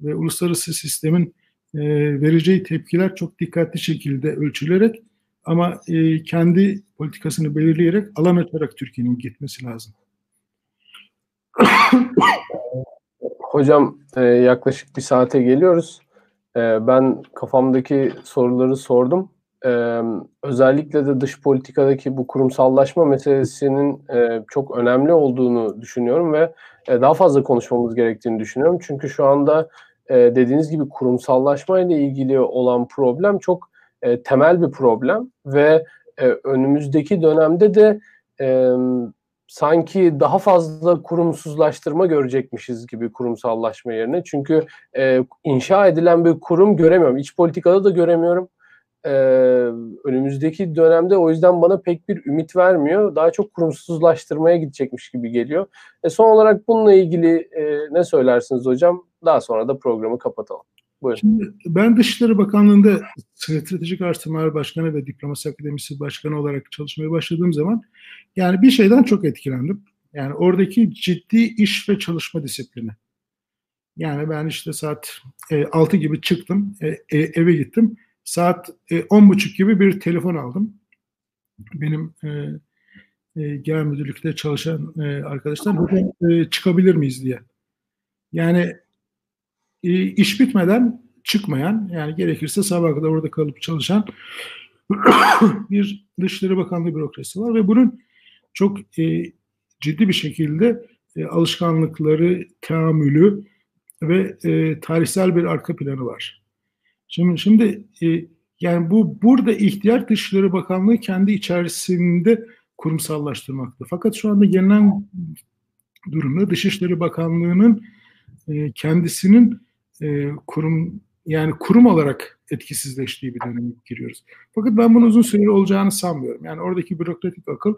ve uluslararası sistemin e, vereceği tepkiler çok dikkatli şekilde ölçülerek ama e, kendi politikasını belirleyerek alan açarak Türkiye'nin gitmesi lazım. Hocam e, yaklaşık bir saate geliyoruz. E, ben kafamdaki soruları sordum. E, özellikle de dış politikadaki bu kurumsallaşma meselesinin e, çok önemli olduğunu düşünüyorum ve e, daha fazla konuşmamız gerektiğini düşünüyorum. Çünkü şu anda e, dediğiniz gibi kurumsallaşma ile ilgili olan problem çok e, temel bir problem ve e, önümüzdeki dönemde de e, sanki daha fazla kurumsuzlaştırma görecekmişiz gibi kurumsallaşma yerine. Çünkü e, inşa edilen bir kurum göremiyorum. İç politikada da göremiyorum. E, önümüzdeki dönemde o yüzden bana pek bir ümit vermiyor. Daha çok kurumsuzlaştırmaya gidecekmiş gibi geliyor. E, son olarak bununla ilgili e, ne söylersiniz hocam? Daha sonra da programı kapatalım. Buyurun. Şimdi ben Dışişleri Bakanlığı'nda Stratejik Araştırmalar Başkanı ve Diplomasi Akademisi Başkanı olarak çalışmaya başladığım zaman yani bir şeyden çok etkilendim. Yani oradaki ciddi iş ve çalışma disiplini. Yani ben işte saat e, 6 gibi çıktım, e, e, eve gittim. Saat e, 10.30 gibi bir telefon aldım. Benim e, e, genel müdürlükte çalışan e, arkadaşlar hocam e, çıkabilir miyiz diye. Yani iş bitmeden çıkmayan yani gerekirse sabah kadar orada kalıp çalışan bir Dışişleri Bakanlığı bürokrasi var ve bunun çok e, ciddi bir şekilde e, alışkanlıkları, teamülü ve e, tarihsel bir arka planı var. Şimdi şimdi e, yani bu burada ihtiyar Dışişleri Bakanlığı kendi içerisinde kurumsallaştırmakta. Fakat şu anda gelinen durumda Dışişleri Bakanlığı'nın e, kendisinin e, kurum yani kurum olarak etkisizleştiği bir döneme giriyoruz. Fakat ben bunun uzun süreli olacağını sanmıyorum. Yani oradaki bürokratik akıl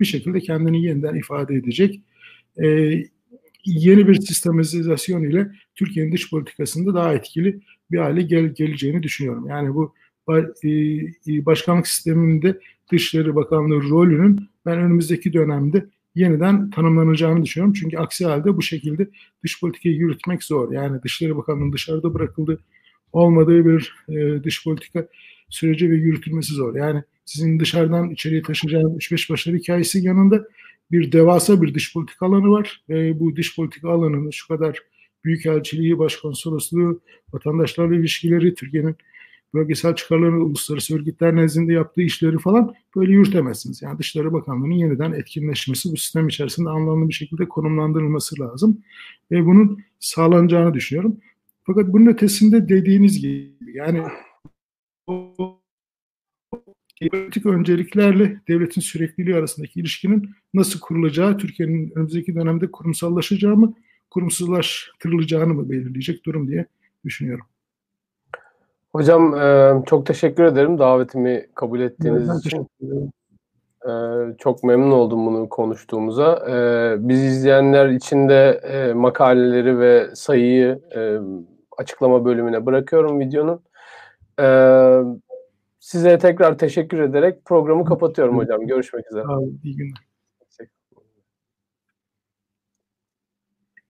bir şekilde kendini yeniden ifade edecek. E, yeni bir sistemizasyon ile Türkiye'nin dış politikasında daha etkili bir hale gel, geleceğini düşünüyorum. Yani bu e, başkanlık sisteminde Dışişleri Bakanlığı rolünün ben önümüzdeki dönemde yeniden tanımlanacağını düşünüyorum. Çünkü aksi halde bu şekilde dış politikayı yürütmek zor. Yani Dışişleri Bakanlığı'nın dışarıda bırakıldığı olmadığı bir e, dış politika süreci ve yürütülmesi zor. Yani sizin dışarıdan içeriye taşıyacağınız 3-5 başarı hikayesi yanında bir devasa bir dış politika alanı var. Ve bu dış politika alanının şu kadar büyükelçiliği, başkonsolosluğu, vatandaşlarla ilişkileri, Türkiye'nin bölgesel çıkarlarını uluslararası örgütler nezdinde yaptığı işleri falan böyle yürütemezsiniz. Yani Dışişleri Bakanlığı'nın yeniden etkinleşmesi bu sistem içerisinde anlamlı bir şekilde konumlandırılması lazım. Ve bunun sağlanacağını düşünüyorum. Fakat bunun ötesinde dediğiniz gibi yani politik önceliklerle devletin sürekliliği arasındaki ilişkinin nasıl kurulacağı, Türkiye'nin önümüzdeki dönemde kurumsallaşacağı mı, kurumsuzlaştırılacağını mı belirleyecek durum diye düşünüyorum. Hocam e, çok teşekkür ederim davetimi kabul ettiğiniz Ben için. E, çok memnun oldum bunu konuştuğumuza. E, biz izleyenler için de makaleleri ve sayıyı açıklama bölümüne bırakıyorum videonun. Size tekrar teşekkür ederek programı kapatıyorum hocam. Görüşmek üzere. Olun, iyi günler.